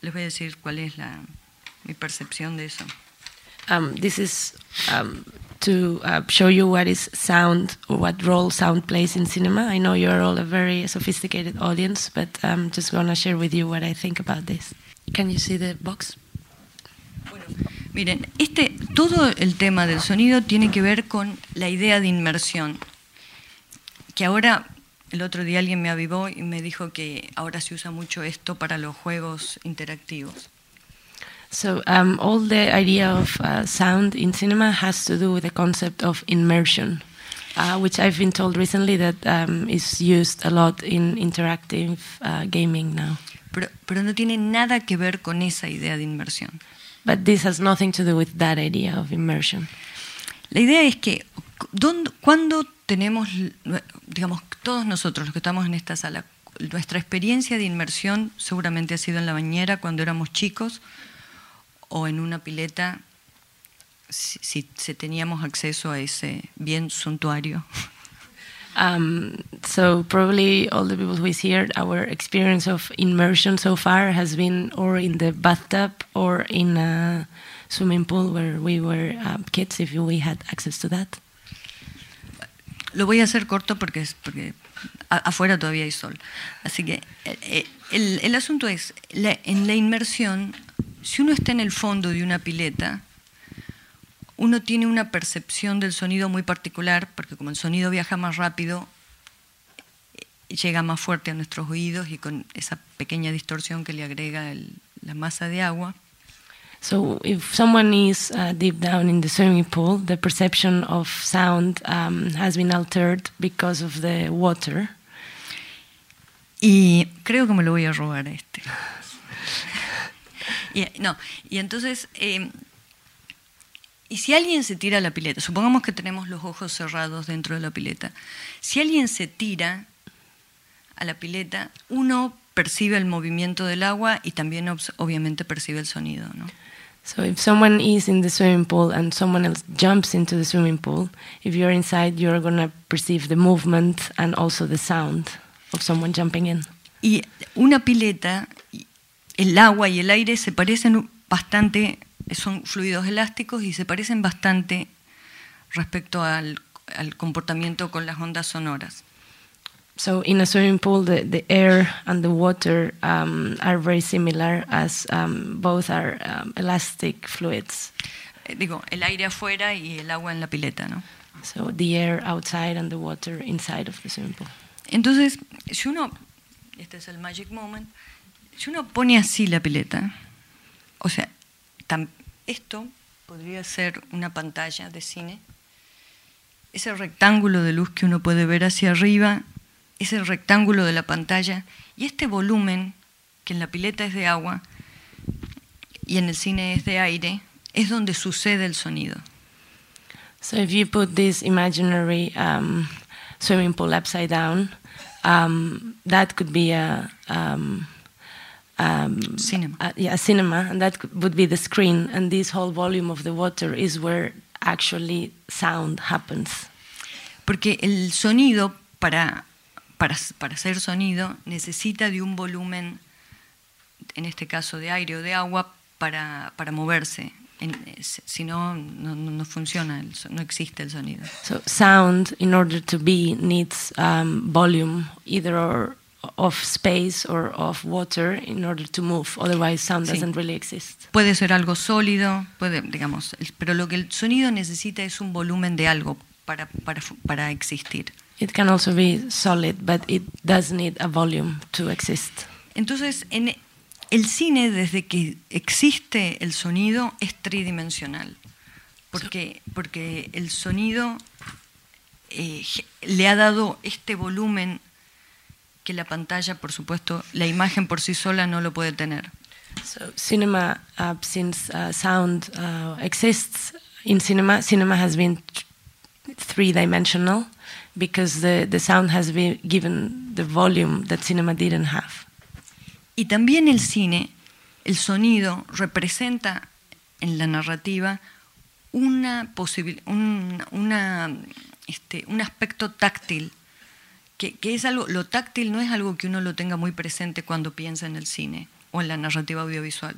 les voy a decir cuál es la, mi percepción de eso. Um, this is um, to uh, show you what is sound or what role sound plays in cinema. I know you're all a very sophisticated audience, but I'm just going to share with you what I think about this. Can you see the box? Miren, este, todo el tema del sonido tiene que ver con la idea de inmersión, que ahora, el otro día alguien me avivó y me dijo que ahora se usa mucho esto para los juegos interactivos. So um, all the idea of uh, sound in cinema has to do with the concept of immersion, uh, which I've been told recently that um, is used a lot in interactive uh, gaming now. Pero, pero no tiene nada que ver con esa idea de inmersión. But this has nothing to do with that idea of immersion. La idea es que ¿dónde- cuando tenemos, digamos, todos nosotros los que estamos en esta sala, nuestra experiencia de inmersión seguramente ha sido en la bañera cuando éramos chicos o en una pileta si, si- si teníamos acceso a ese bien suntuario. Um, so probably all the people who is here, our experience of immersion so far has been or in the bathtub or in a swimming pool where we were um, kids, if we had access to that. Lo voy a hacer corto porque, es- porque afuera todavía hay sol. Así que eh, el, asunto es, la- en la inmersión, si uno está en el fondo de una pileta, uno tiene una percepción del sonido muy particular, porque como el sonido viaja más rápido, llega más fuerte a nuestros oídos y con esa pequeña distorsión que le agrega el- la masa de agua. So if someone is uh, deep down in the swimming pool, the perception of sound um, has been altered because of the water. Y creo que me lo voy a robar a este. Y, no, y entonces, eh, y si alguien se tira a la pileta, supongamos que tenemos los ojos cerrados dentro de la pileta, si alguien se tira a la pileta, uno percibe el movimiento del agua y también obviamente percibe el sonido, ¿no? So if someone is in the swimming pool and someone else jumps into the swimming pool, if you're inside, you're going to perceive the movement and also the sound of someone jumping in. Y una pileta, el agua y el aire se parecen bastante, son fluidos elásticos y se parecen bastante respecto al, al comportamiento con las ondas sonoras. So in a swimming pool, the, the air and the water um, are very similar as um, both are um, elastic fluids. Eh, Digo, el aire afuera y el agua en la pileta, ¿no? So the air outside and the water inside of the swimming pool. Entonces, si uno, este es el magic moment, si uno pone así la pileta, o sea, esto podría ser una pantalla de cine, ese rectángulo de luz que uno puede ver hacia arriba, ese rectángulo de la pantalla y este volumen, que en la pileta es de agua y en el cine es de aire, es donde sucede el sonido. So if you put this imaginary um, swimming pool upside down, um, that could be a um, um, Cinema. a- yeah, a cinema, and that could, would be the screen, and this whole volume of the water is where actually sound happens. Porque el sonido, para, para, para hacer sonido, necesita de un volumen, en este caso de aire o de agua, para, para moverse. En- si no, no, no- funciona, el so- no existe el sonido. So sound, in order to be, needs um, volume, either or of space or of water, in order to move. Otherwise, sound Sí. doesn't really exist. Puede ser algo sólido, puede, digamos, pero lo que el sonido necesita es un volumen de algo para, para, para existir. It can also be solid, but it does need a volume to exist. Entonces, en el cine, desde que existe el sonido, es tridimensional. Porque, porque el sonido eh, le ha dado este volumen que la pantalla, por supuesto, la imagen por sí sola no lo puede tener. So cinema, uh, since uh, sound uh, exists in cinema, cinema has been th- three-dimensional because the, the sound has been given the volume that cinema didn't have. Y también el cine, el sonido representa en la narrativa una un, una, este, un aspecto táctil, que, que es algo, lo táctil no es algo que uno lo tenga muy presente cuando piensa en el cine o en la narrativa audiovisual.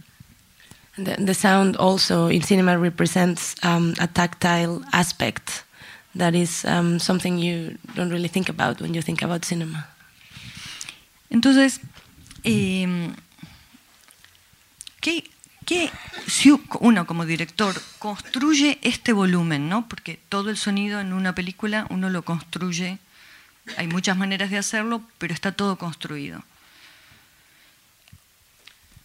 The, the sound also in cinema represents um, a tactile aspect that is um, something you don't really think about when you think about cinema. Entonces, eh, ¿qué, qué- si uno como director construye este volumen, ¿no? Porque todo el sonido en una película uno lo construye, hay muchas maneras de hacerlo, pero está todo construido.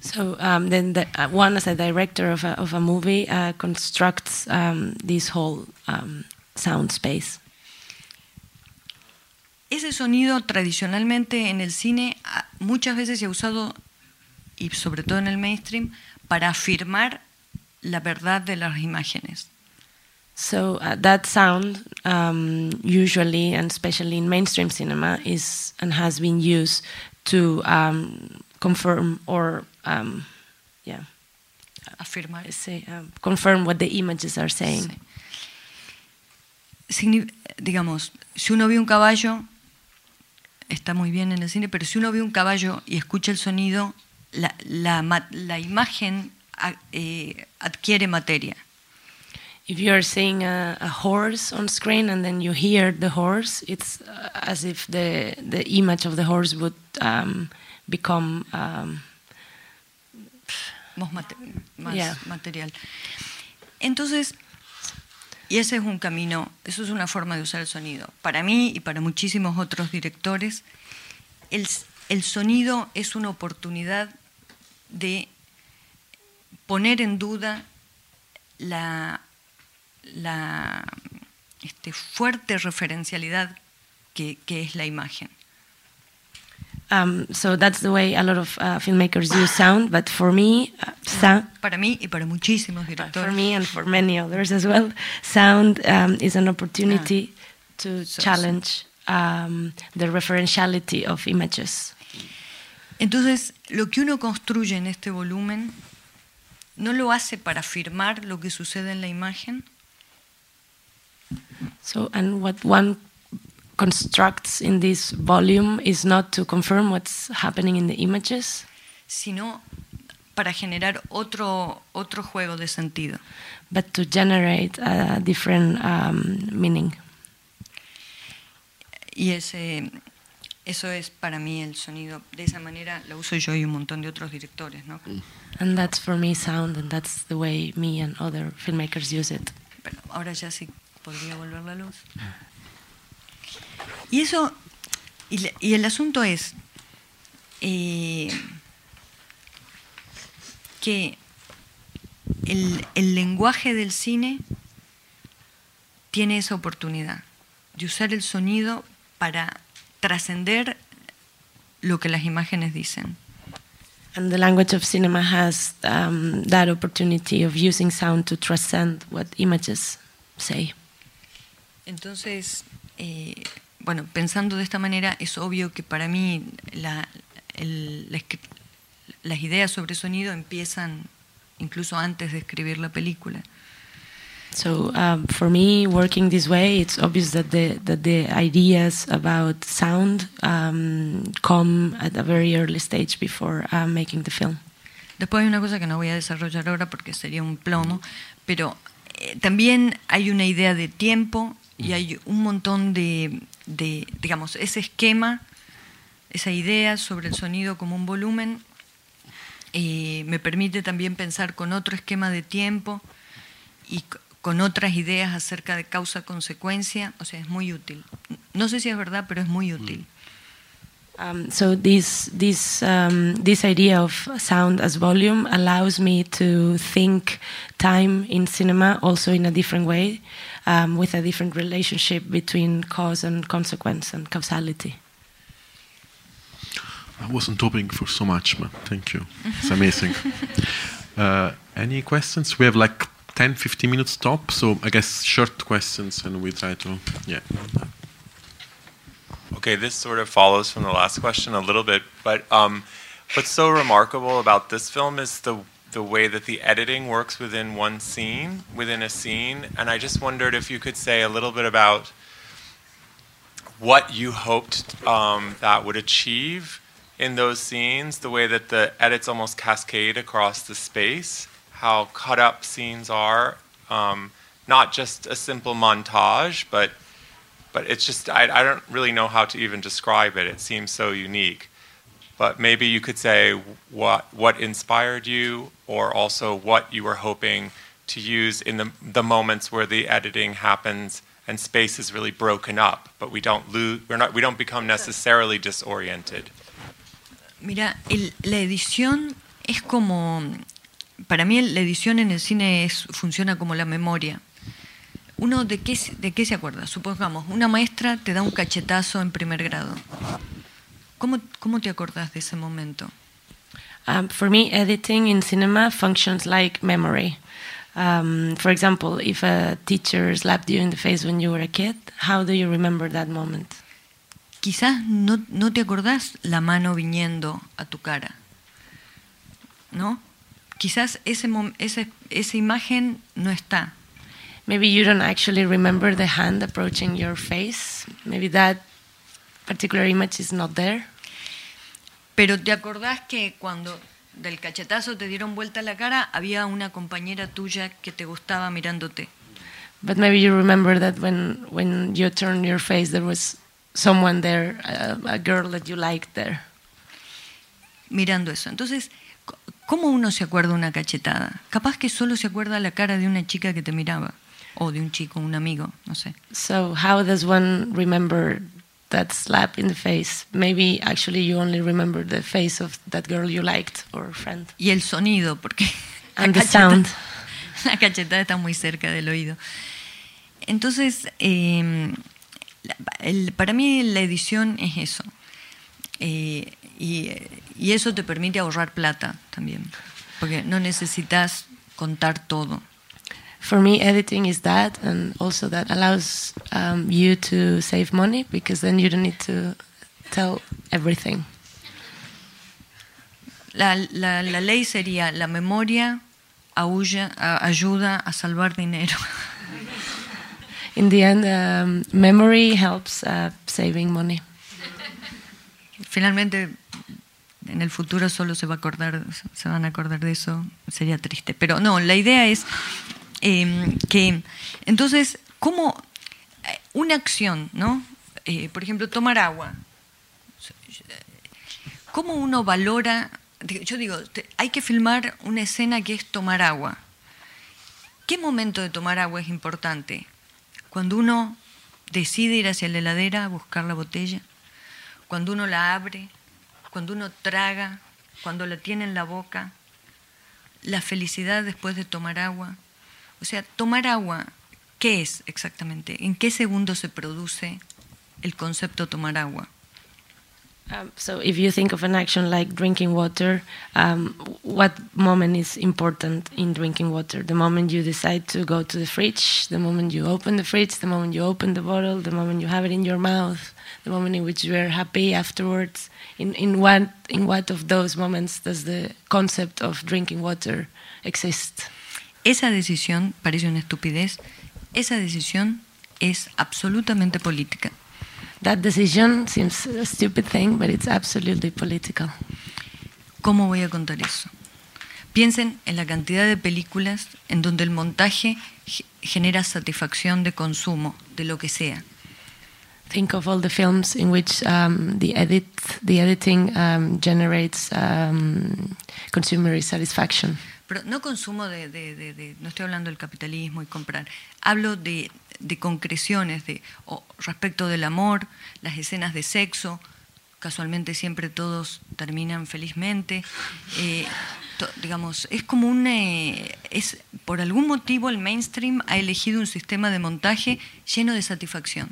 So um, then, the, uh, one as a director of a, of a movie uh, constructs um, this whole um, sound space. Ese sonido tradicionalmente en el cine ah, muchas veces se ha usado, y sobre todo en el mainstream, para afirmar la verdad de las imágenes. So uh, that sound, um, usually and especially in mainstream cinema, is and has been used to um, confirm or, um, yeah, Afirmar. say, um, confirm what the images are saying. Sí. Digamos, si uno ve un caballo, está muy bien en el cine, pero si uno ve un caballo y escucha el sonido, la, la la imagen eh, adquiere materia. If you're seeing a, a horse on screen and then you hear the horse, it's uh, as if the the image of the horse would um, become um, más, mate- más Yeah. material. Entonces, y ese es un camino, eso es una forma de usar el sonido. Para mí y para muchísimos otros directores, el, el sonido es una oportunidad de poner en duda la, la este, fuerte referencialidad que, que es la imagen. Um, so that's the way a lot of uh, filmmakers use sound. But for me, uh, sound. Para mí y para muchísimos For me and for many others as well, sound um, is an opportunity to So- challenge um, the referentiality of images. Entonces, lo que uno construye en este volumen no lo hace para afirmar lo que sucede en la imagen, So, and what one constructs in this volume is not to confirm what's happening in the images, sino para generar otro, otro juego de sentido. but to generate a different um, meaning. Y ese, eso es para mí el sonido. De esa manera lo uso yo y un montón de otros directores. ¿no? And that's for me sound, and that's the way me and other filmmakers use it. Pero ahora ya sí podría volver la luz. Y eso, y, el asunto es eh, que el, el lenguaje del cine tiene esa oportunidad de usar el sonido para trascender lo que las imágenes dicen. And the language of cinema has um, that opportunity of using sound to transcend what images say. Entonces, eh, bueno, pensando de esta manera, es obvio que para mí la- el- la las ideas sobre sonido empiezan incluso antes de escribir la película. So um, for me, working this way, it's obvious that the that the ideas about sound um, come at a very early stage before uh, making the film. Después hay una cosa que no voy a desarrollar ahora porque sería un plomo, pero eh, también hay una idea de tiempo y hay un montón de, de, digamos, ese esquema, esa idea sobre el sonido como un volumen, eh, me permite también pensar con otro esquema de tiempo y con otras ideas acerca de causa-consecuencia, o sea, es muy útil. No sé si es verdad, pero es muy útil. Um, so this this um, this idea of sound as volume allows me to think time in cinema also in a different way, um, with a different relationship between cause and consequence and causality. I wasn't hoping for so much, but thank you. It's amazing. uh, any questions? We have like 10, 15 minutes top, so I guess short questions and we try to, yeah. Okay, this sort of follows from the last question a little bit, but um, what's so remarkable about this film is the the way that the editing works within one scene, within a scene, and I just wondered if you could say a little bit about what you hoped um, that would achieve in those scenes, the way that the edits almost cascade across the space, how cut up scenes are, um, not just a simple montage, but but it's just I, I don't really know how to even describe it. It seems so unique. But maybe you could say what what inspired you, or also what you were hoping to use in the the moments where the editing happens and space is really broken up, but we don't lose. We're not. We don't become necessarily disoriented. Mira, el- la edición es como, para mí la edición en el cine es, funciona como la memoria. Uno de qué, de qué se acuerda. Supongamos, una maestra te da un cachetazo en primer grado. ¿Cómo, cómo te acordás de ese momento? Um, for me, editing in cinema functions like memory. Um, for example, if a teacher slapped you in the face when you were a kid, how do you remember that moment? Quizás no, no te acordás la mano viniendo a tu cara. ¿No? Quizás ese, ese- esa imagen no está. Maybe you don't actually remember the hand approaching your face. Maybe that particular image is not there. Pero te acordás que cuando del cachetazo te dieron vuelta la cara, había una compañera tuya que te gustaba mirándote. But maybe you remember that when, when you turned your face, there was someone there, a, a girl that you liked there. mirando eso. Entonces, ¿cómo uno se acuerda una cachetada? Capaz que solo se acuerda la cara de una chica que te miraba, o de un chico, un amigo, no sé. So, how does one remember that slap in the face? Maybe actually you only remember the face of that girl you liked or friend. Y el sonido, porque la And the cacheta- sound. la cachetada está muy cerca del oído. Entonces, eh, la- el- para mí la edición es eso. Eh, y, y eso te permite ahorrar plata también, porque no necesitas contar todo. For me, editing is that, and also that allows um, you to save money because then you don't need to tell everything. La, la- la ley sería la memoria aúlla- a- ayuda a salvar dinero. In the end, um, memory helps uh, saving money. Finalmente, en el futuro solo se va a acordar, se van a acordar de eso, sería triste. Pero no, la idea es eh, que, entonces, ¿cómo eh, una acción, ¿no? Eh, por ejemplo, tomar agua. ¿Cómo uno valora? Yo digo, hay que filmar una escena que es tomar agua. ¿Qué momento de tomar agua es importante? Cuando uno decide ir hacia la heladera a buscar la botella, cuando uno la abre, cuando uno traga, cuando la tiene en la boca, la felicidad después de tomar agua. O sea, tomar agua, ¿qué es exactamente? ¿En qué segundo se produce el concepto tomar agua? Um, so, if you think of an action like drinking water, um, what moment is important in drinking water? The moment you decide to go to the fridge, the moment you open the fridge, the moment you open the bottle, the moment you have it in your mouth, the moment in which you are happy afterwards. In, in, what, in what of those moments does the concept of drinking water exist? Esa decisión parece una estupidez, esa decisión es absolutamente política. That decision seems a stupid thing, but it's absolutely political. ¿Cómo voy a contar eso? Piensen en la cantidad de películas en donde el montaje ge- genera satisfacción de consumo, de lo que sea. think of all the films in which um, the edit, the editing um, generates um, consumer satisfaction. Pero no consumo de, de- de- de- no estoy hablando del capitalismo y comprar, hablo de, concreciones, de, o respecto del amor, las escenas de sexo, casualmente siempre todos terminan felizmente. eh, to- digamos, es como un, eh, es, por algún motivo el mainstream ha elegido un sistema de montaje lleno de satisfacción.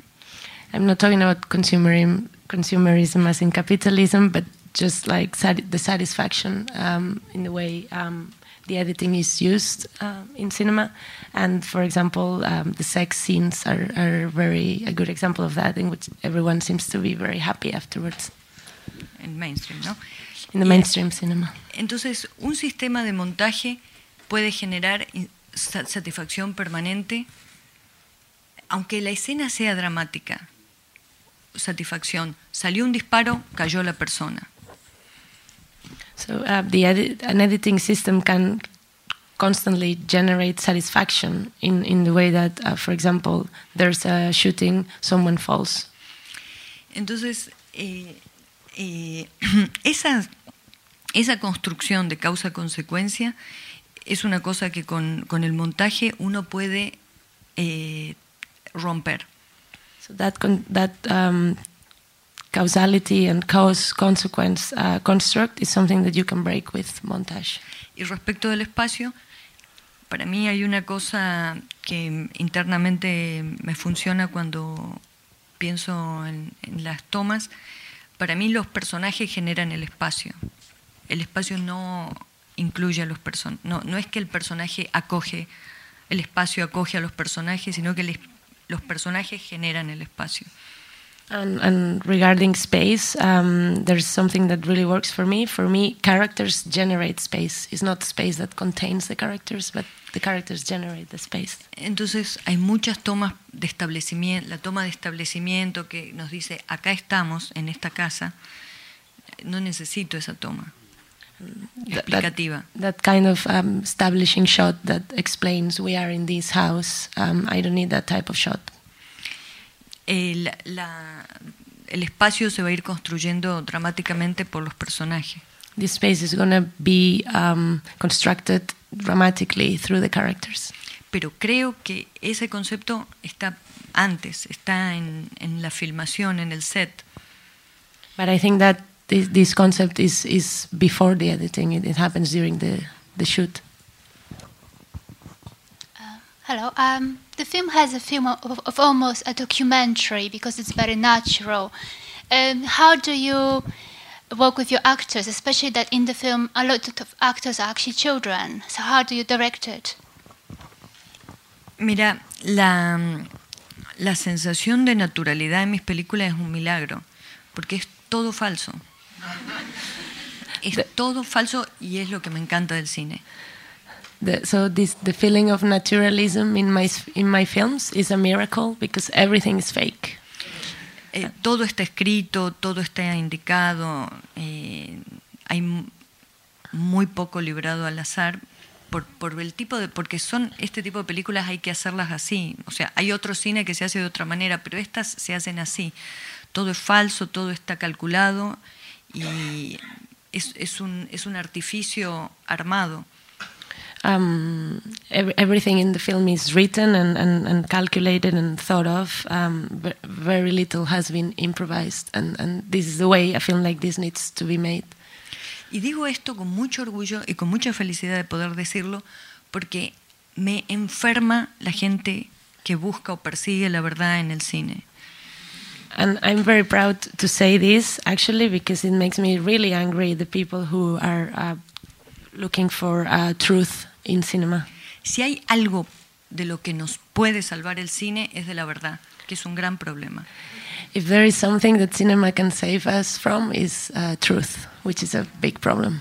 I'm not talking about consumerism, consumerism as in capitalism, but just like the satisfaction um, in the way um, the editing is used uh, in cinema. And for example, um, the sex scenes are, are very a good example of that, in which everyone seems to be very happy afterwards El mainstream, ¿no? in the mainstream cinema. Entonces, un sistema de montaje puede generar in- sa- satisfacción permanente, aunque la escena sea dramática. Satisfacción. Salió un disparo, cayó la persona. So uh, the edit, an editing system can constantly generate satisfaction in, in the way that, uh, for example, there's a shooting, someone falls. Entonces, eh, eh, esa, esa construcción de causa-consecuencia es una cosa que con, con el montaje uno puede eh, romper. So that con- that um, causality and cause consequence uh, construct is something that you can break with montage. Y respecto del espacio, para mí hay una cosa que internamente me funciona cuando pienso en, las tomas. Para mí los personajes generan el espacio. El espacio no incluye a los personajes. No, es que el personaje acoge, el espacio acoge a los personajes, sino que el los personajes generan el espacio. And, and regarding space, um, there's something that really works for me. For me, characters generate space. It's not space that contains the characters, but the characters generate the space. Entonces hay muchas tomas de establecimiento, la toma de establecimiento que nos dice, acá estamos, en esta casa, no necesito esa toma That- explicativa. That, that kind of um, establishing shot that explains we are in this house. Um, I don't need that type of shot. El, la- el espacio se va a ir construyendo dramáticamente por los personajes. This space is going to be um, constructed dramatically through the characters. Pero creo que ese concepto está antes, está en, en la filmación, en el set. But I think that this, this concept is, is before the editing. It, it happens during the, the shoot. Hello. Um, the film has a film of, of almost a documentary because it's very natural. Um, how do you work with your actors, especially that in the film a lot of actors are actually children? So how do you direct it? Mira, la, la sensación de naturalidad en mis películas es un milagro, porque es todo falso. es todo falso y es lo que me encanta del cine. The, so this the feeling of naturalism in my in my films is a miracle because everything is fake. Eh, todo está escrito, todo está indicado, eh, hay muy poco librado al azar por, por el tipo de, porque son este tipo de películas hay que hacerlas así. O sea, hay otro cine que se hace de otra manera, pero estas se hacen así. Todo es falso, todo está calculado y es, es un, es un artificio armado. Um, ev- everything in the film is written and, and, and calculated and thought of. Um, very little has been improvised, and, and this is the way a film like this needs to be made. Y digo esto con mucho orgullo y con mucha felicidad de poder decirlo, porque me enferma la gente que busca o persigue la verdad en el cine. And I'm very proud to say this actually because it makes me really angry the people who are uh, looking for uh, truth in cinema. Si hay algo de lo que nos puede salvar el cine es de la verdad, que es un gran problema. If there is something that cinema can save us from is uh, truth, which is a big problem.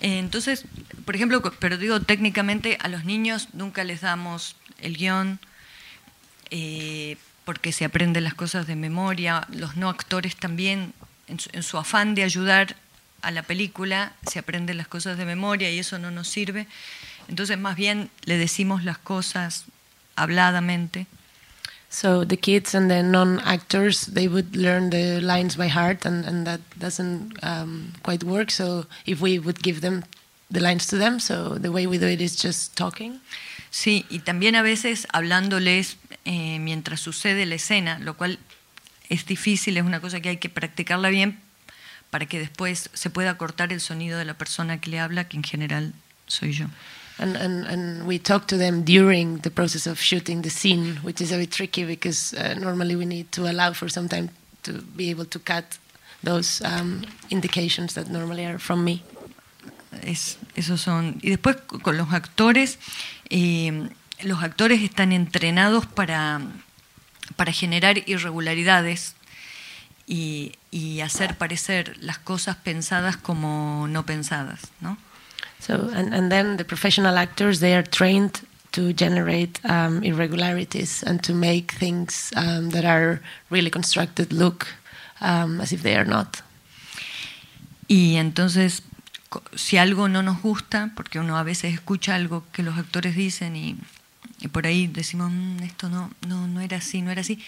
Eh, Entonces, por ejemplo, pero digo técnicamente a los niños nunca les damos el guion eh, porque se aprenden las cosas de memoria. Los no actores también, en su, en su afán de ayudar a la película, se aprenden las cosas de memoria y eso no nos sirve. Entonces, más bien le decimos las cosas habladamente. So the kids and the non-actors they would learn the lines by heart, and, and that doesn't um, quite work. So if we would give them the lines to them, so the way we do it is just talking. Sí, y también a veces hablándoles eh, mientras sucede la escena, lo cual es difícil, es una cosa que hay que practicarla bien para que después se pueda cortar el sonido de la persona que le habla, que en general soy yo. And, and, and we talk to them during the process of shooting the scene, which is a bit tricky because uh, normally we need to allow for some time to be able to cut those um, indications that normally are from me. Es, esos son. Y después con los actores, eh, los actores están entrenados para, para generar irregularidades y, y hacer parecer las cosas pensadas como no pensadas, ¿no? So, and, and then the professional actors, they are trained to generate um, irregularities and to make things um, that are really constructed look um, as if they are not. Y entonces, si algo no nos gusta, porque uno a veces escucha algo que los actores dicen y, y por ahí decimos, "Mm, esto no, no, no era así, no era así,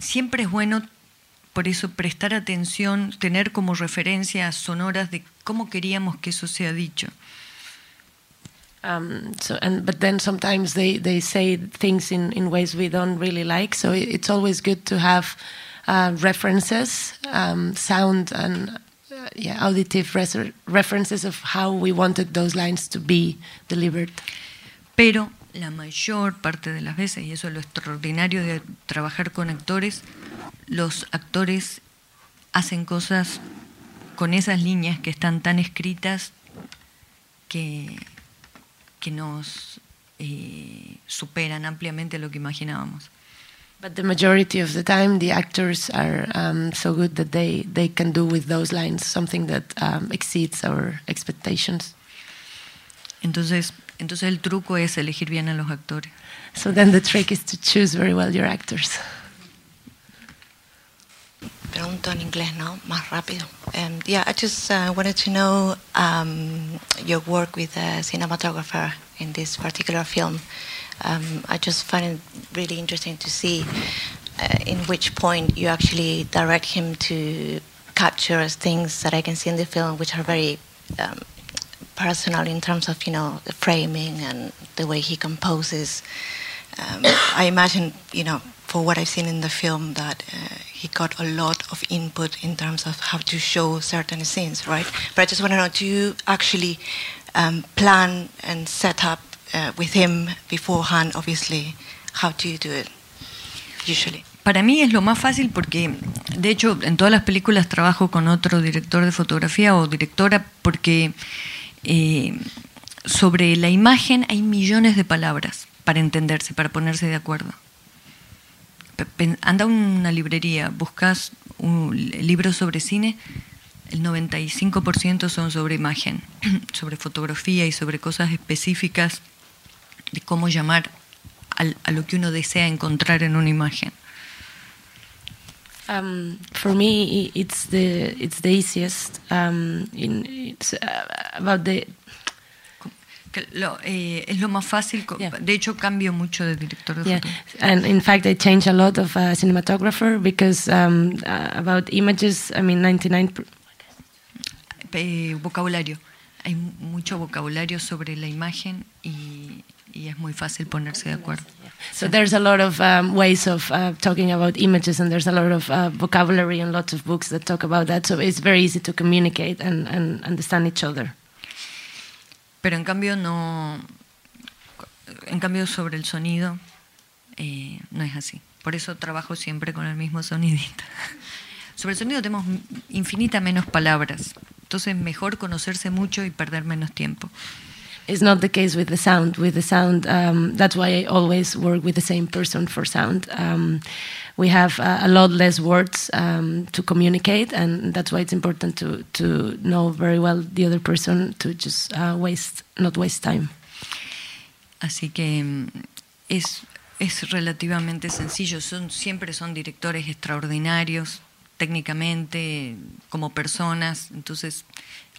siempre es bueno, por eso, prestar atención, tener como referencias sonoras de cómo queríamos que eso sea dicho. Um, so, and but then sometimes they, they say things in, in ways we don't really like. So it- it's always good to have uh, references, um, sound and uh, yeah, auditive references of how we wanted those lines to be delivered. Pero la mayor parte de las veces, y eso es lo extraordinario de trabajar con actores, los actores hacen cosas con esas líneas que están tan escritas que, que nos eh, superan ampliamente lo que imaginábamos. But the majority of the time, the actors are um, so good that they, they can do with those lines something that um, exceeds our expectations. Entonces, entonces el truco es elegir bien a los actores. So then the trick is to choose very well your actors. Pregunto en inglés, ¿no? Más rápido. Um, yeah, I just uh, wanted to know um, your work with the cinematographer in this particular film. Um, I just find it really interesting to see uh, in which point you actually direct him to capture things that I can see in the film, which are very um, personal in terms of you know the framing and the way he composes. Um, I imagine, you know, for what I've seen in the film, that uh, he got a lot of input in terms of how to show certain scenes, right? But I just want to know, do you actually um, plan and set up uh, with him beforehand, obviously? How do you do it usually? Para mí es lo más fácil porque, de hecho, en todas las películas trabajo con otro director de fotografía o directora porque eh, sobre la imagen hay millones de palabras para entenderse, para ponerse de acuerdo. Anda a una librería, buscas un libro sobre cine, el 95% son sobre imagen, sobre fotografía y sobre cosas específicas de cómo llamar a lo que uno desea encontrar en una imagen. Um, for me, it's the it's the easiest. Um, in, it's uh, about the lo- eh, es lo más fácil, Yeah. de hecho cambio mucho de director de yeah, fotografía. and in fact, I changed a lot of uh, cinematographer because um, uh, about images. I mean, ninety nine. Eh, vocabulario. Hay mucho vocabulario sobre la imagen y, y es muy fácil ponerse de acuerdo. So there's a lot of um, ways of uh, talking about images, and there's a lot of uh, vocabulary and lots of books that talk about that. So it's very easy to communicate and, and understand each other. Pero en cambio no, en cambio sobre el sonido eh, no es así. Por eso trabajo siempre con el mismo sonidista. Sobre el sonido tenemos infinita menos palabras, entonces mejor conocerse mucho y perder menos tiempo. It's not the case with the sound. With the sound, um, that's why I always work with the same person for sound. Um, we have uh, a lot less words um, to communicate, and that's why it's important to to know very well the other person to just uh, waste not waste time. Así que mm, es, es relativamente sencillo. Son, siempre son directores extraordinarios, técnicamente, como personas. Entonces,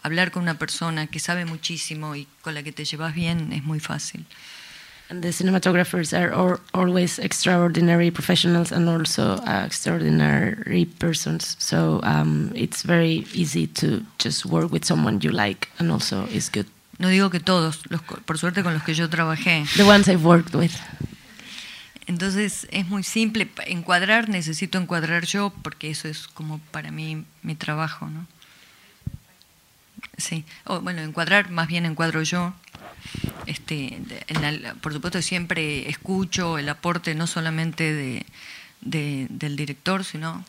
hablar con una persona que sabe muchísimo y con la que te llevas bien es muy fácil. And the cinematographers are al- always extraordinary professionals and also uh, extraordinary persons. So um, it's very easy to just work with someone you like and also is good. No digo que todos, los, por suerte con los que yo trabajé. The ones I've worked with. Entonces es muy simple. Encuadrar, necesito encuadrar yo porque eso es como para mí mi trabajo, ¿no? Sí. Bueno, encuadrar, más bien encuadro yo. Este, por supuesto siempre escucho el aporte no solamente de, de- del director, sino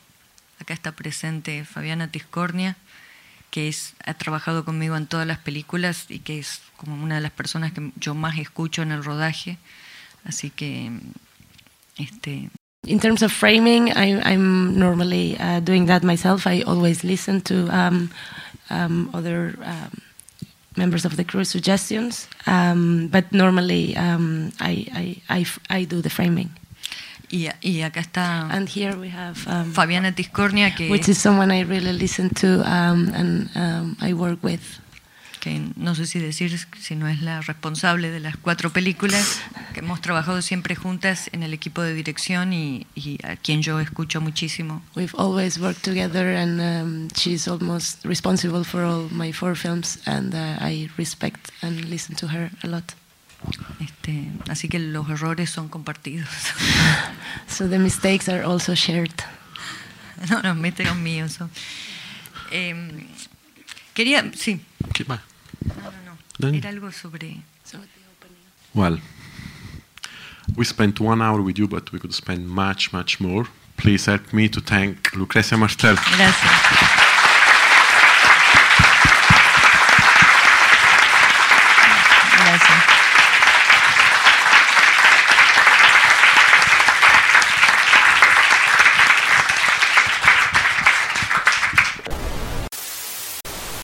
acá está presente Fabiana Tiscornia, que es, ha trabajado conmigo en todas las películas y que es como una de las personas que yo más escucho en el rodaje. Así que este, In terms of framing, I, I'm normally uh, doing that myself. I always listen to um, um, other um, members of the crew suggestions, um, but normally um, I, I, I, f- I do the framing. y, y acá está And here we have um, Fabiana Tiscornia, que, which is someone I really listen to um, and um, I work with. Que no sé si decir si no es la responsable de las cuatro películas, que hemos trabajado siempre juntas en el equipo de dirección y, y a quien yo escucho muchísimo. We've always worked together, and um, she's almost responsible for all my four films, and uh, I respect and listen to her a lot. Este, así que los errores son compartidos. So the mistakes are also shared. no, no, míos. son. Em, quería, sí, Okay, bye. No, no, no. Done. Era algo sobre... Well, we spent one hour with you, but we could spend much, much more. Please help me to thank Lucrezia Martel. Gracias.